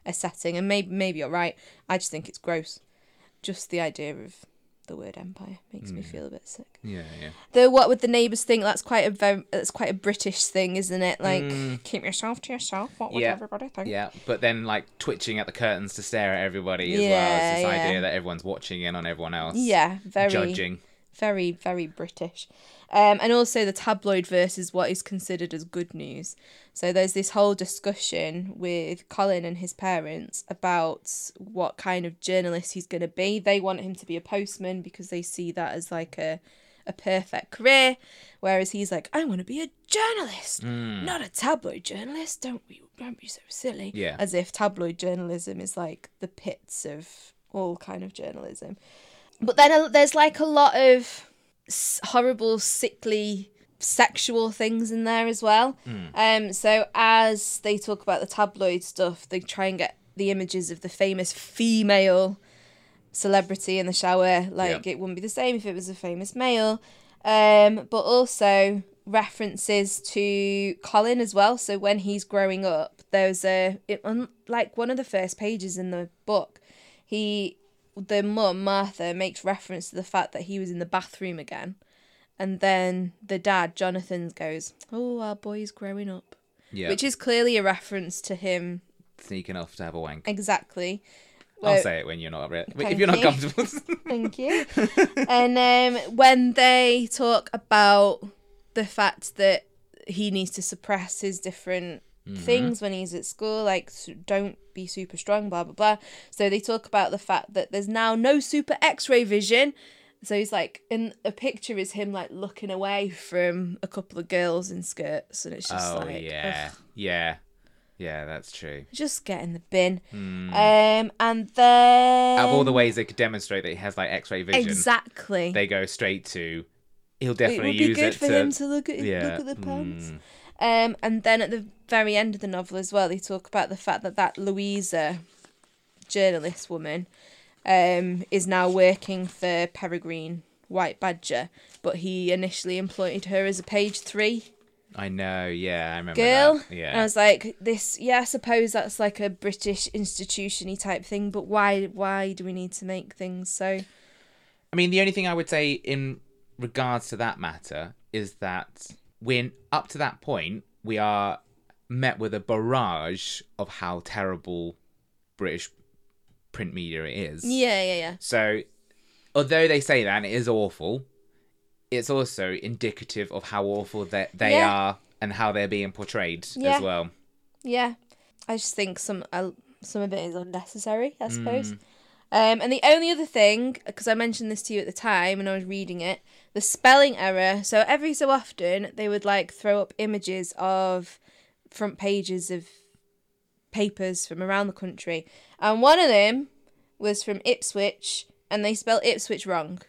a setting. And maybe maybe you're right. I just think it's gross. Just the idea of the word empire makes me feel a bit sick Yeah, yeah. the what would the neighbours think that's quite a very that's quite a british thing isn't it like keep yourself to yourself what would Mm. Yeah. everybody think Yeah, but then like twitching at the curtains to stare at everybody as well. Yeah, It's this yeah. idea that everyone's watching in on everyone else. yeah very Judging. very very british um, and also the tabloid versus what is considered as good news. So there's this whole discussion with colin and his parents about what kind of journalist he's going to be. They want him to be a postman because they see that as like a a perfect career. Whereas he's like i want to be a journalist not a tabloid journalist. Don't be don't be so silly. Yeah. as if tabloid journalism is like the pits of all kind of journalism. But then uh, there's like a lot of horrible, sickly sexual things in there as well. Um, so as they talk about the tabloid stuff, they try and get the images of the famous female celebrity in the shower. Like Yeah. it wouldn't be the same if it was a famous male. Um, but also references to Colin as well. So when he's growing up, there's a it, on like one of the first pages in the book, he the mum Martha makes reference to the fact that he was in the bathroom again, and then the dad Jonathan goes, "Oh, our boy's growing up," Yeah. which is clearly a reference to him sneaking off to have a wank. exactly. I'll Well, say it when you're not re- if you're not comfortable. Thank you. and um, when they talk about the fact that he needs to suppress his different things when he's at school, like don't be super strong, blah blah blah. So they talk about the fact that there's now no super X-ray vision. So he's like, in a picture is him like looking away from a couple of girls in skirts, and it's just oh like, yeah, ugh, yeah, yeah. That's true. just get in the bin. Um, and then. Out of all the ways they could demonstrate that he has like X-ray vision, exactly, they go straight to. He'll it definitely would be use good it for to. him to look at yeah, look at the pants. mm. Um, and then at the very end of the novel as well, they talk about the fact that that Louisa, journalist woman, um, is now working for Peregrine White Badger, but he initially employed her as a page three I know. Yeah, I remember girl. that. And I was like, this, yeah, I suppose that's like a British institution-y type thing, but why, why do we need to make things so? I mean, the only thing I would say in regards to that matter is that when up to that point we are met with a barrage of how terrible British print media is. Yeah, yeah, yeah. So, although they say that and it is awful, it's also indicative of how awful that they Yeah. are and how they're being portrayed Yeah. as well. Yeah, I just think some uh, some of it is unnecessary. I suppose. Mm. Um, and the only other thing, because I mentioned this to you at the time when I was reading it, the spelling error. So every so often they would like throw up images of front pages of papers from around the country, and one of them was from Ipswich, and they spelled Ipswich wrong,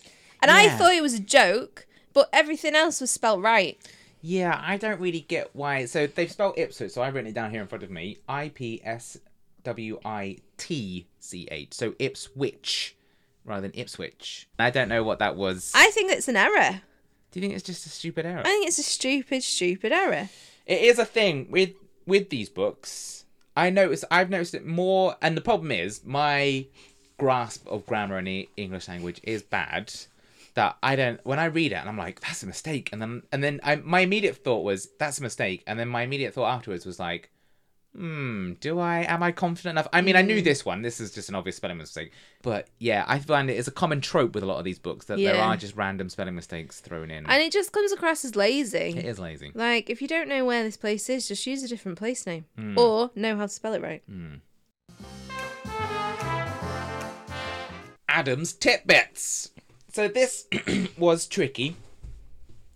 and I thought it was a joke, but everything else was spelled right. Yeah, I don't really get why. So they've spelled Ipswich, so I've written it down here in front of me. I P S W I T C H. So Ipswich rather than Ipswich. I don't know what that was. I think it's an error. Do you think it's just a stupid error? I think it's a stupid, stupid error. It is a thing with with these books. I notice I've noticed it more, and the problem is my grasp of grammar in the English language is bad. That I don't when I read it and I'm like that's a mistake, and then and then I, my immediate thought was that's a mistake, and then my immediate thought afterwards was like, hmm, do I? Am I confident enough? I mean, I knew this one. This is just an obvious spelling mistake. But yeah, I find it is a common trope with a lot of these books that there Yeah. are just random spelling mistakes thrown in. And it just comes across as lazy. it is lazy. Like, if you don't know where this place is, just use a different place name. Hmm. Or know how to spell it right. Adam's tidbits. So this was tricky,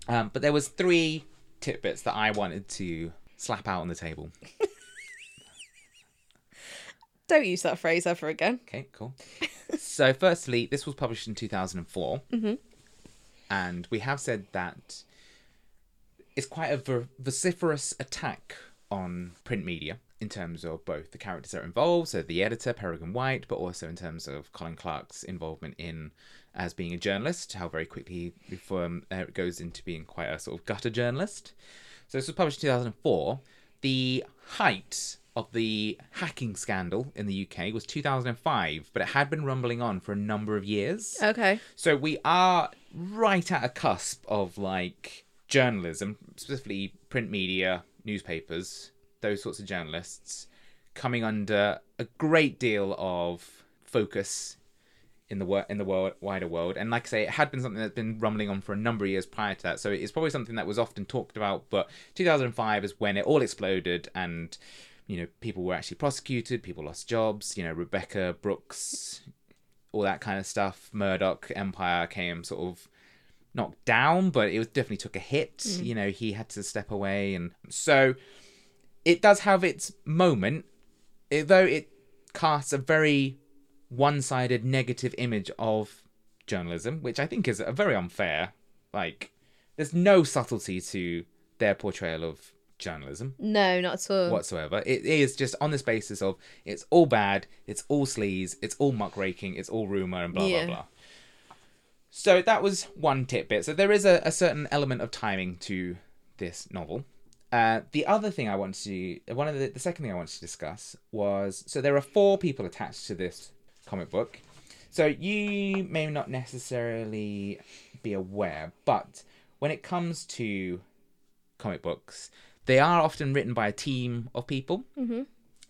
um, but there was three tidbits that I wanted to slap out on the table. Don't use that phrase ever again. Okay, cool. so, firstly, this was published in 2004. And we have said that it's quite a ver- vociferous attack on print media in terms of both the characters that are involved, so the editor, Peregrine White, but also in terms of Colin Clark's involvement in as being a journalist, how very quickly before um, uh, it goes into being quite a sort of gutter journalist. So this was published in 2004. The height of the hacking scandal in the UK was 2005, but it had been rumbling on for a number of years. Okay. So we are right at a cusp of like journalism, specifically print media, newspapers, those sorts of journalists coming under a great deal of focus in the wor- in the world, wider world. And like I say, it had been something that's been rumbling on for a number of years prior to that. So it's probably something that was often talked about. But 2005 is when it all exploded, and you know people were actually prosecuted, people lost jobs. You know Rebekah Brooks, all that kind of stuff. Murdoch Empire came sort of knocked down, but it was definitely took a hit. Mm. You know he had to step away, and so it does have its moment, though it casts a very one-sided negative image of journalism, which I think is a very unfair. Like, there's no subtlety to their portrayal of journalism No, not at all. whatsoever. It is just on this basis of it's all bad, it's all sleaze, it's all muckraking, it's all rumor and blah Yeah. blah blah. So that was one tidbit. So there is a, a certain element of timing to this novel. Uh, the other thing I wanted to, one of the, the second thing I wanted to discuss was so there are four people attached to this comic book. So you may not necessarily be aware, but when it comes to comic books, they are often written by a team of people. Mm-hmm.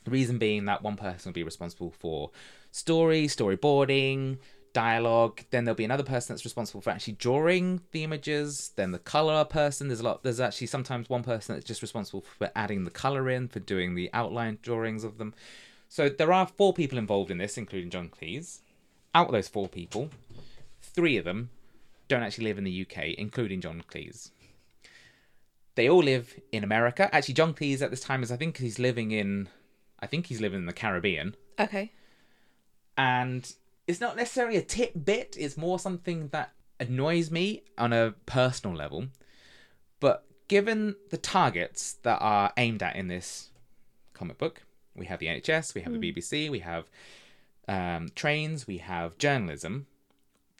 The reason being that one person will be responsible for story, storyboarding, dialogue. Then there'll be another person that's responsible for actually drawing the images. Then the color person. There's a lot. There's actually sometimes one person that's just responsible for adding the color in, for doing the outline drawings of them. So there are four people involved in this, including John Cleese. Out of those four people, three of them don't actually live in the UK, including John Cleese. They all live in America. Actually, John Cleese at this time is I think he's living in, I think he's living in the Caribbean, Okay. and it's not necessarily a tidbit. It's more something that annoys me on a personal level. But given the targets that are aimed at in this comic book, we have the NHS, we have the BBC, we have um, trains, we have journalism,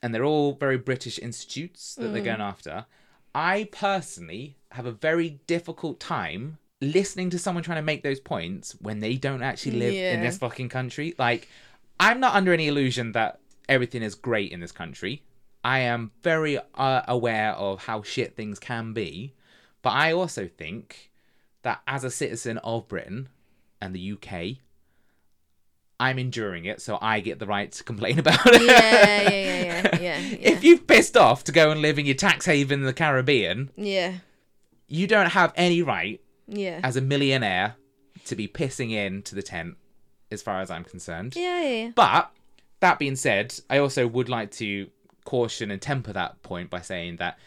and they're all very British institutes that they're going after. I personally have a very difficult time listening to someone trying to make those points when they don't actually live in this fucking country. Like, I'm not under any illusion that everything is great in this country. I am very uh, aware of how shit things can be, but I also think that as a citizen of Britain and the UK, I'm enduring it, so I get the right to complain about it. Yeah, yeah, yeah, yeah, yeah. yeah. If you've pissed off to go and live in your tax haven in the Caribbean, yeah, you don't have any right yeah. as a millionaire to be pissing into the tent, as far as I'm concerned. Yeah, yeah, yeah. But that being said, I also would like to caution and temper that point by saying that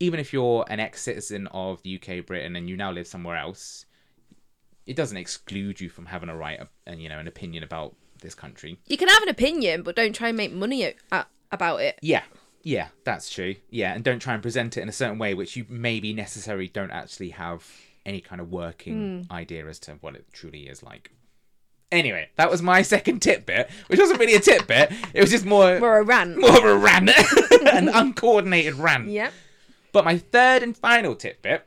even if you're an ex-citizen of the UK, Britain, and you now live somewhere else, it doesn't exclude you from having a right and you know an opinion about this country. You can have an opinion, but don't try and make money o- a- about it. Yeah, yeah, that's true. Yeah, and don't try and present it in a certain way which you maybe necessarily don't actually have any kind of working idea as to what it truly is like. Anyway, that was my second tidbit, which wasn't really a tidbit. It was just more Or a rant. more of a rant, an uncoordinated rant. Yeah. But my third and final tidbit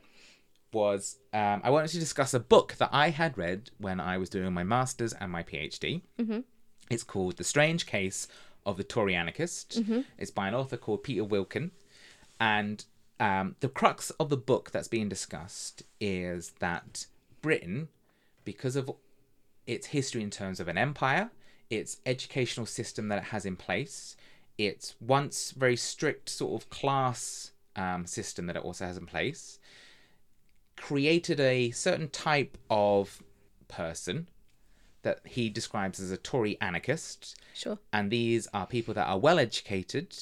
was um, I wanted to discuss a book that I had read when I was doing my master's and my PhD. Mm-hmm. It's called The Strange Case of the Tory Anarchist. It's by an author called Peter Wilkin. And um, the crux of the book that's being discussed is that Britain because of its history in terms of an empire, its educational system that it has in place, its once very strict sort of class um, system that it also has in place, created a certain type of person that he describes as a Tory anarchist. Sure. And these are people that are well educated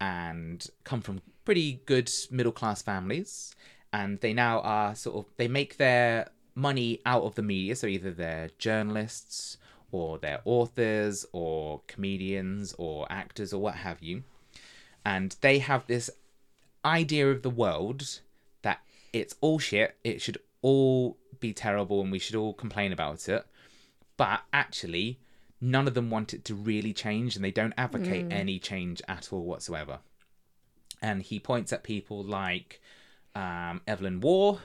and come from pretty good middle class families. And they now are sort of, they make their money out of the media. So either they're journalists or they're authors or comedians or actors or what have you. And they have this idea of the world that it's all shit, it should all be terrible, and we should all complain about it. But actually, none of them want it to really change, and they don't advocate any change at all whatsoever. And he points at people like um, Evelyn Waugh,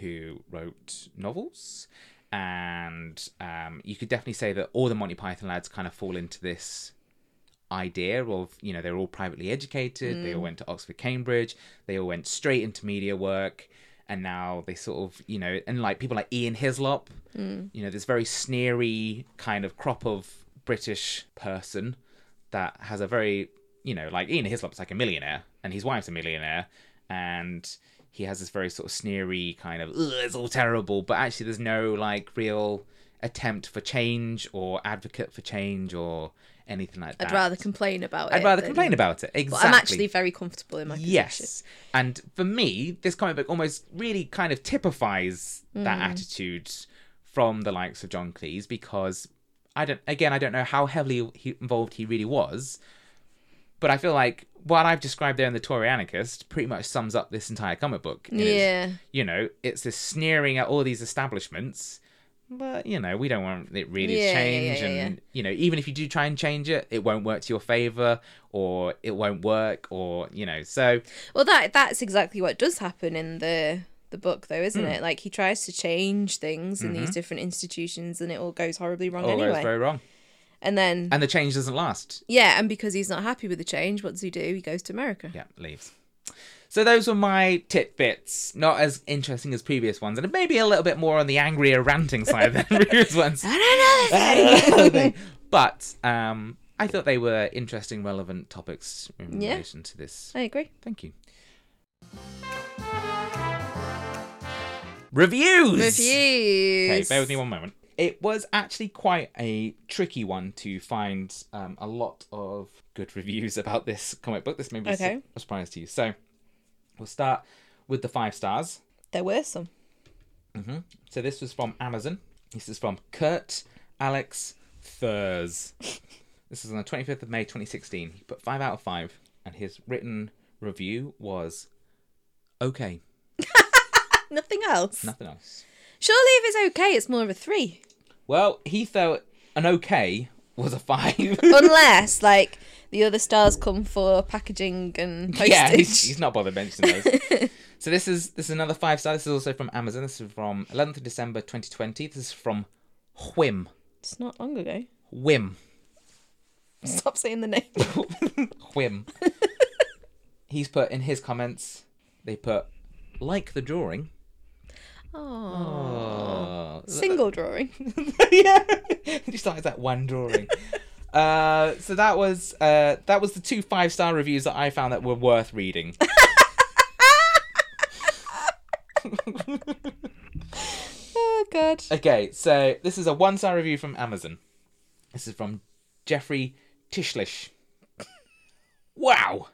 who wrote novels, and um, you could definitely say that all the Monty Python lads kind of fall into this idea of you know they're all privately educated. They all went to oxford cambridge. They all went straight into media work and now they sort of you know and like people like ian hislop mm. you know this very sneery kind of crop of british person that has a very you know like ian hislop's like a millionaire and his wife's a millionaire and he has this very sort of sneery kind of it's all terrible but actually there's no like real attempt for change or advocate for change or anything like that I'd rather complain about it. I'd rather than- complain about it. Exactly. But. I'm actually very comfortable in my position. yes. And for me, this comic book almost really kind of typifies that Mm. attitude from the likes of John Cleese because I don't. Again, I don't know how heavily he, involved he really was, but I feel like what I've described there in the Tory Anarchist pretty much sums up this entire comic book. Yeah. you know, it's this sneering at all these establishments. But you know, we don't want it really Yeah, to change, yeah, yeah, and you know, even if you do try and change it, it won't work to your favor, or it won't work, or you know. So Well, that that's exactly what does happen in the the book, though, isn't hmm. it? Like he tries to change things in these mm-hmm. different institutions, and it all goes horribly wrong all anyway. goes very wrong, And then and the change doesn't last. yeah, and because he's not happy with the change, what does he do? He goes to America. Yeah, leaves. So those were my tidbits. Not as interesting as previous ones, and maybe a little bit more on the angrier ranting side than previous ones. I don't know. but um, I thought they were interesting, relevant topics in Yeah. relation to this. I agree. Thank you. Reviews. Reviews. Okay, bear with me one moment. It was actually quite a tricky one to find um, a lot of good reviews about this comic book. This may be Okay. a surprise to you. So we'll start with the five stars. There were some. Mm-hmm. So this was from Amazon. This is from Kurt Alex Thurs. this is on the 25th of May 2016. He put 5 out of 5, and his written review was okay. Nothing else. Nothing else. Surely, if it's okay, it's more of a three. Well, he thought an okay was a 5. Unless, like, the other stars come for packaging and postage. yeah, he's, he's not bothered mentioning those. so this is this is another 5 star. This is also from Amazon. This is from 11th of December 2020. This is from Whim. It's not long ago. Whim. Stop saying the name. Whim. He's put in his comments, they put, like the drawing. Oh. Oh. Single drawing. yeah. Just like that one drawing. Uh, so that was uh, that was the two five star reviews that I found that were worth reading. Oh, God. Okay, so this is a one star review from Amazon. This is from Jeffrey Tishlish. wow!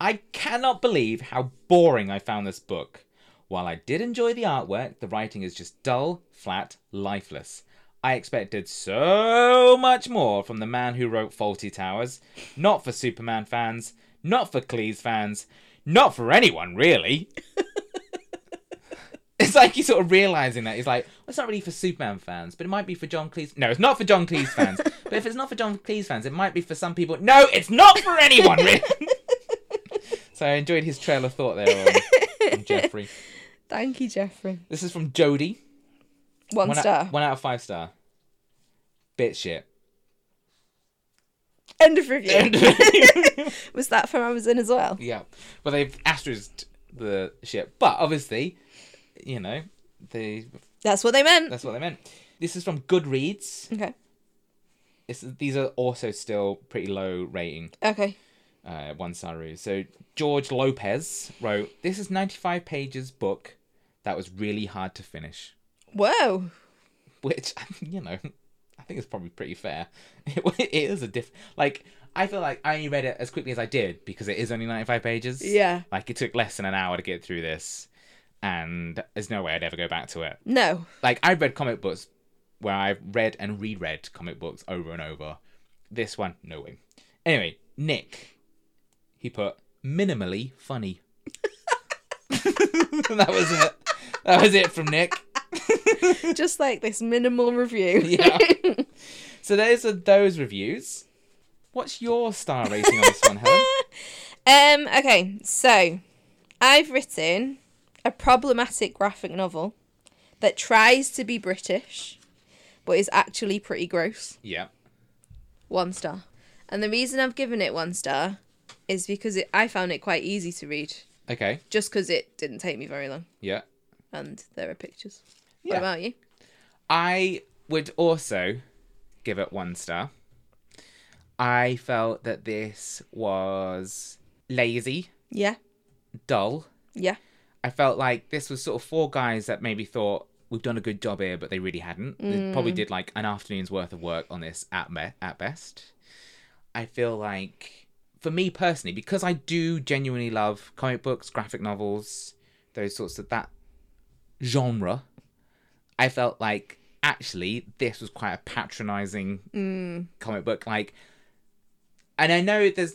I cannot believe how boring I found this book. While I did enjoy the artwork, the writing is just dull, flat, lifeless. I expected so much more from the man who wrote Fawlty Towers. Not for Superman fans, not for Cleese fans, not for anyone really. It's like he's sort of realizing that he's like, well, it's not really for Superman fans, but it might be for John Cleese. No, it's not for John Cleese fans. but if it's not for John Cleese fans, it might be for some people. No, it's not for anyone. Really. so I enjoyed his trail of thought there on, on Jeffrey. Thank you, Jeffrey. This is from Jody. One, One star. Out, one out of five star. Bit shit. End of review. End of review. Was that from Amazon as well? yeah. Well, they've asterisked the shit, but obviously, you know, they That's what they meant. That's what they meant. This is from Goodreads. Okay. This, these are also still pretty low rating. Okay. uh, one star review. So George Lopez wrote, "This is 95 pages book that was really hard to finish." Whoa. Which you know, I think it's probably pretty fair. It, it is a diff. Like I feel like I only read it as quickly as I did because it is only 95 pages. Yeah. Like it took less than an hour to get through this, and there's no way I'd ever go back to it. No. Like I've read comic books where I've read and reread comic books over and over. This one, no way. Anyway, Nick, he put minimally funny. that was it. That was it from Nick. Just like this minimal review. Yeah. So those are those reviews. What's your star rating on this one, Helen? Um, okay, so I've written a problematic graphic novel that tries to be British, but is actually pretty gross. Yeah. One star. And the reason I've given it one star is because it, I found it quite easy to read, Okay. just because it didn't take me very long. Yeah. And there are pictures. Yeah. What about you? I would also give it one star. I felt that this was lazy, Yeah. dull. Yeah. I felt like this was sort of four guys that maybe thought we've done a good job here, but they really hadn't. They mm. probably did like an afternoon's worth of work on this at me- at best. I feel like, for me personally, because I do genuinely love comic books, graphic novels, those sorts of that genre, I felt like actually this was quite a patronizing mm. comic book. Like, and I know there's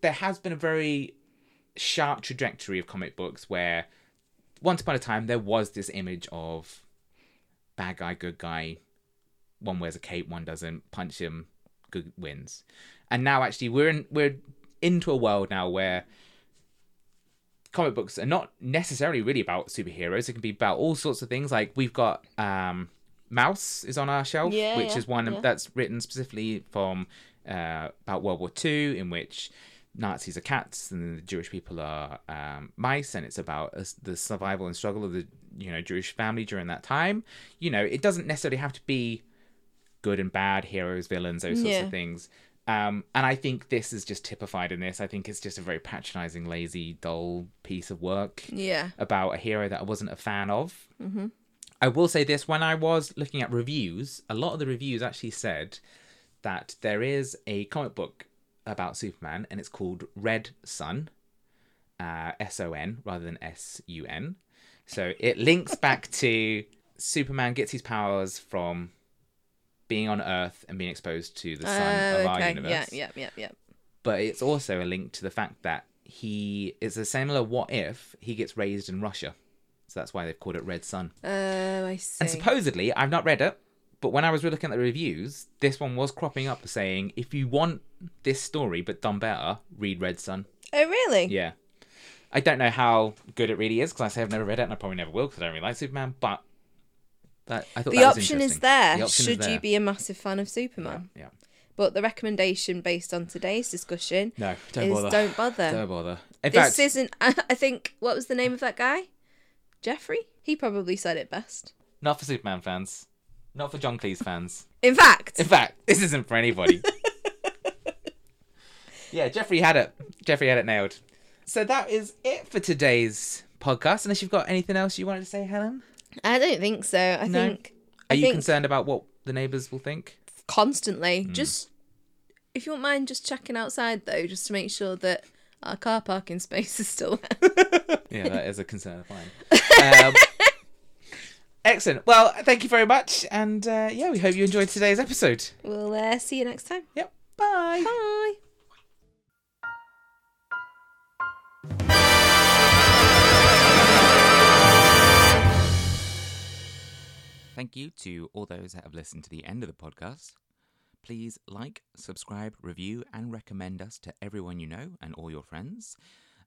there has been a very sharp trajectory of comic books where once upon a time there was this image of bad guy, good guy, one wears a cape, one doesn't, punch him, good wins. And now actually we're in we're into a world now where comic books are not necessarily really about superheroes. It can be about all sorts of things. Like we've got um Maus is on our shelf, Yeah, which yeah, is one yeah. that's written specifically from uh, about World War Two, in which Nazis are cats and the Jewish people are um, mice, and it's about us the survival and struggle of the you know Jewish family during that time. You know, it doesn't necessarily have to be good and bad, heroes, villains, those sorts of things. Um, and I think this is just typified in this. I think it's just a very patronizing, lazy, dull piece of work Yeah. about a hero that I wasn't a fan of. Mm-hmm. I will say this: when I was looking at reviews, a lot of the reviews actually said that there is a comic book about Superman, and it's called Red Son, uh, S O N rather than S U N. So it links back to Superman gets his powers from being on Earth and being exposed to the sun Uh, of our okay. universe Yeah, yeah, yeah, yeah. but it's also a link to the fact that he is a similar what if he gets raised in Russia. So that's why they've called it Red Son. Oh, I see. And supposedly, I've not read it, but when I was looking at the reviews, this one was cropping up saying, if you want this story but done better, read Red Son. oh, really? Yeah. I don't know how good it really is because I say I've never read it and I probably never will because I don't really like Superman, but that, I thought The option is there. The option is Should you be a massive fan of Superman? Yeah. But the recommendation based on today's discussion No, don't is bother. don't bother. Don't bother. In this fact, isn't. I think what was the name of that guy? Jeffrey. He probably said it best. not for Superman fans. Not for John Cleese fans. In fact, In fact, this isn't for anybody. yeah, Jeffrey had it. Jeffrey had it nailed. So that is it for today's podcast. Unless you've got anything else you wanted to say, Helen? I don't think so. I No? think. Are I you think concerned about what the neighbours will think? constantly. Hmm. Just if you won't mind, just checking outside though, just to make sure that our car parking space is still there. Yeah, that is a concern of mine. Um, excellent. Well, thank you very much. And uh, yeah, we hope you enjoyed today's episode. we'll uh, see you next time. Yep. Bye. Bye. Thank you to all those that have listened to the end of the podcast. Please like, subscribe, review, and recommend us to everyone you know and all your friends.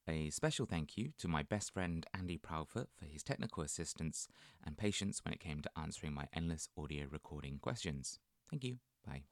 A special thank you to my best friend Andy Proudfoot for his technical assistance and patience when it came to answering my endless audio recording questions. Thank you. Bye.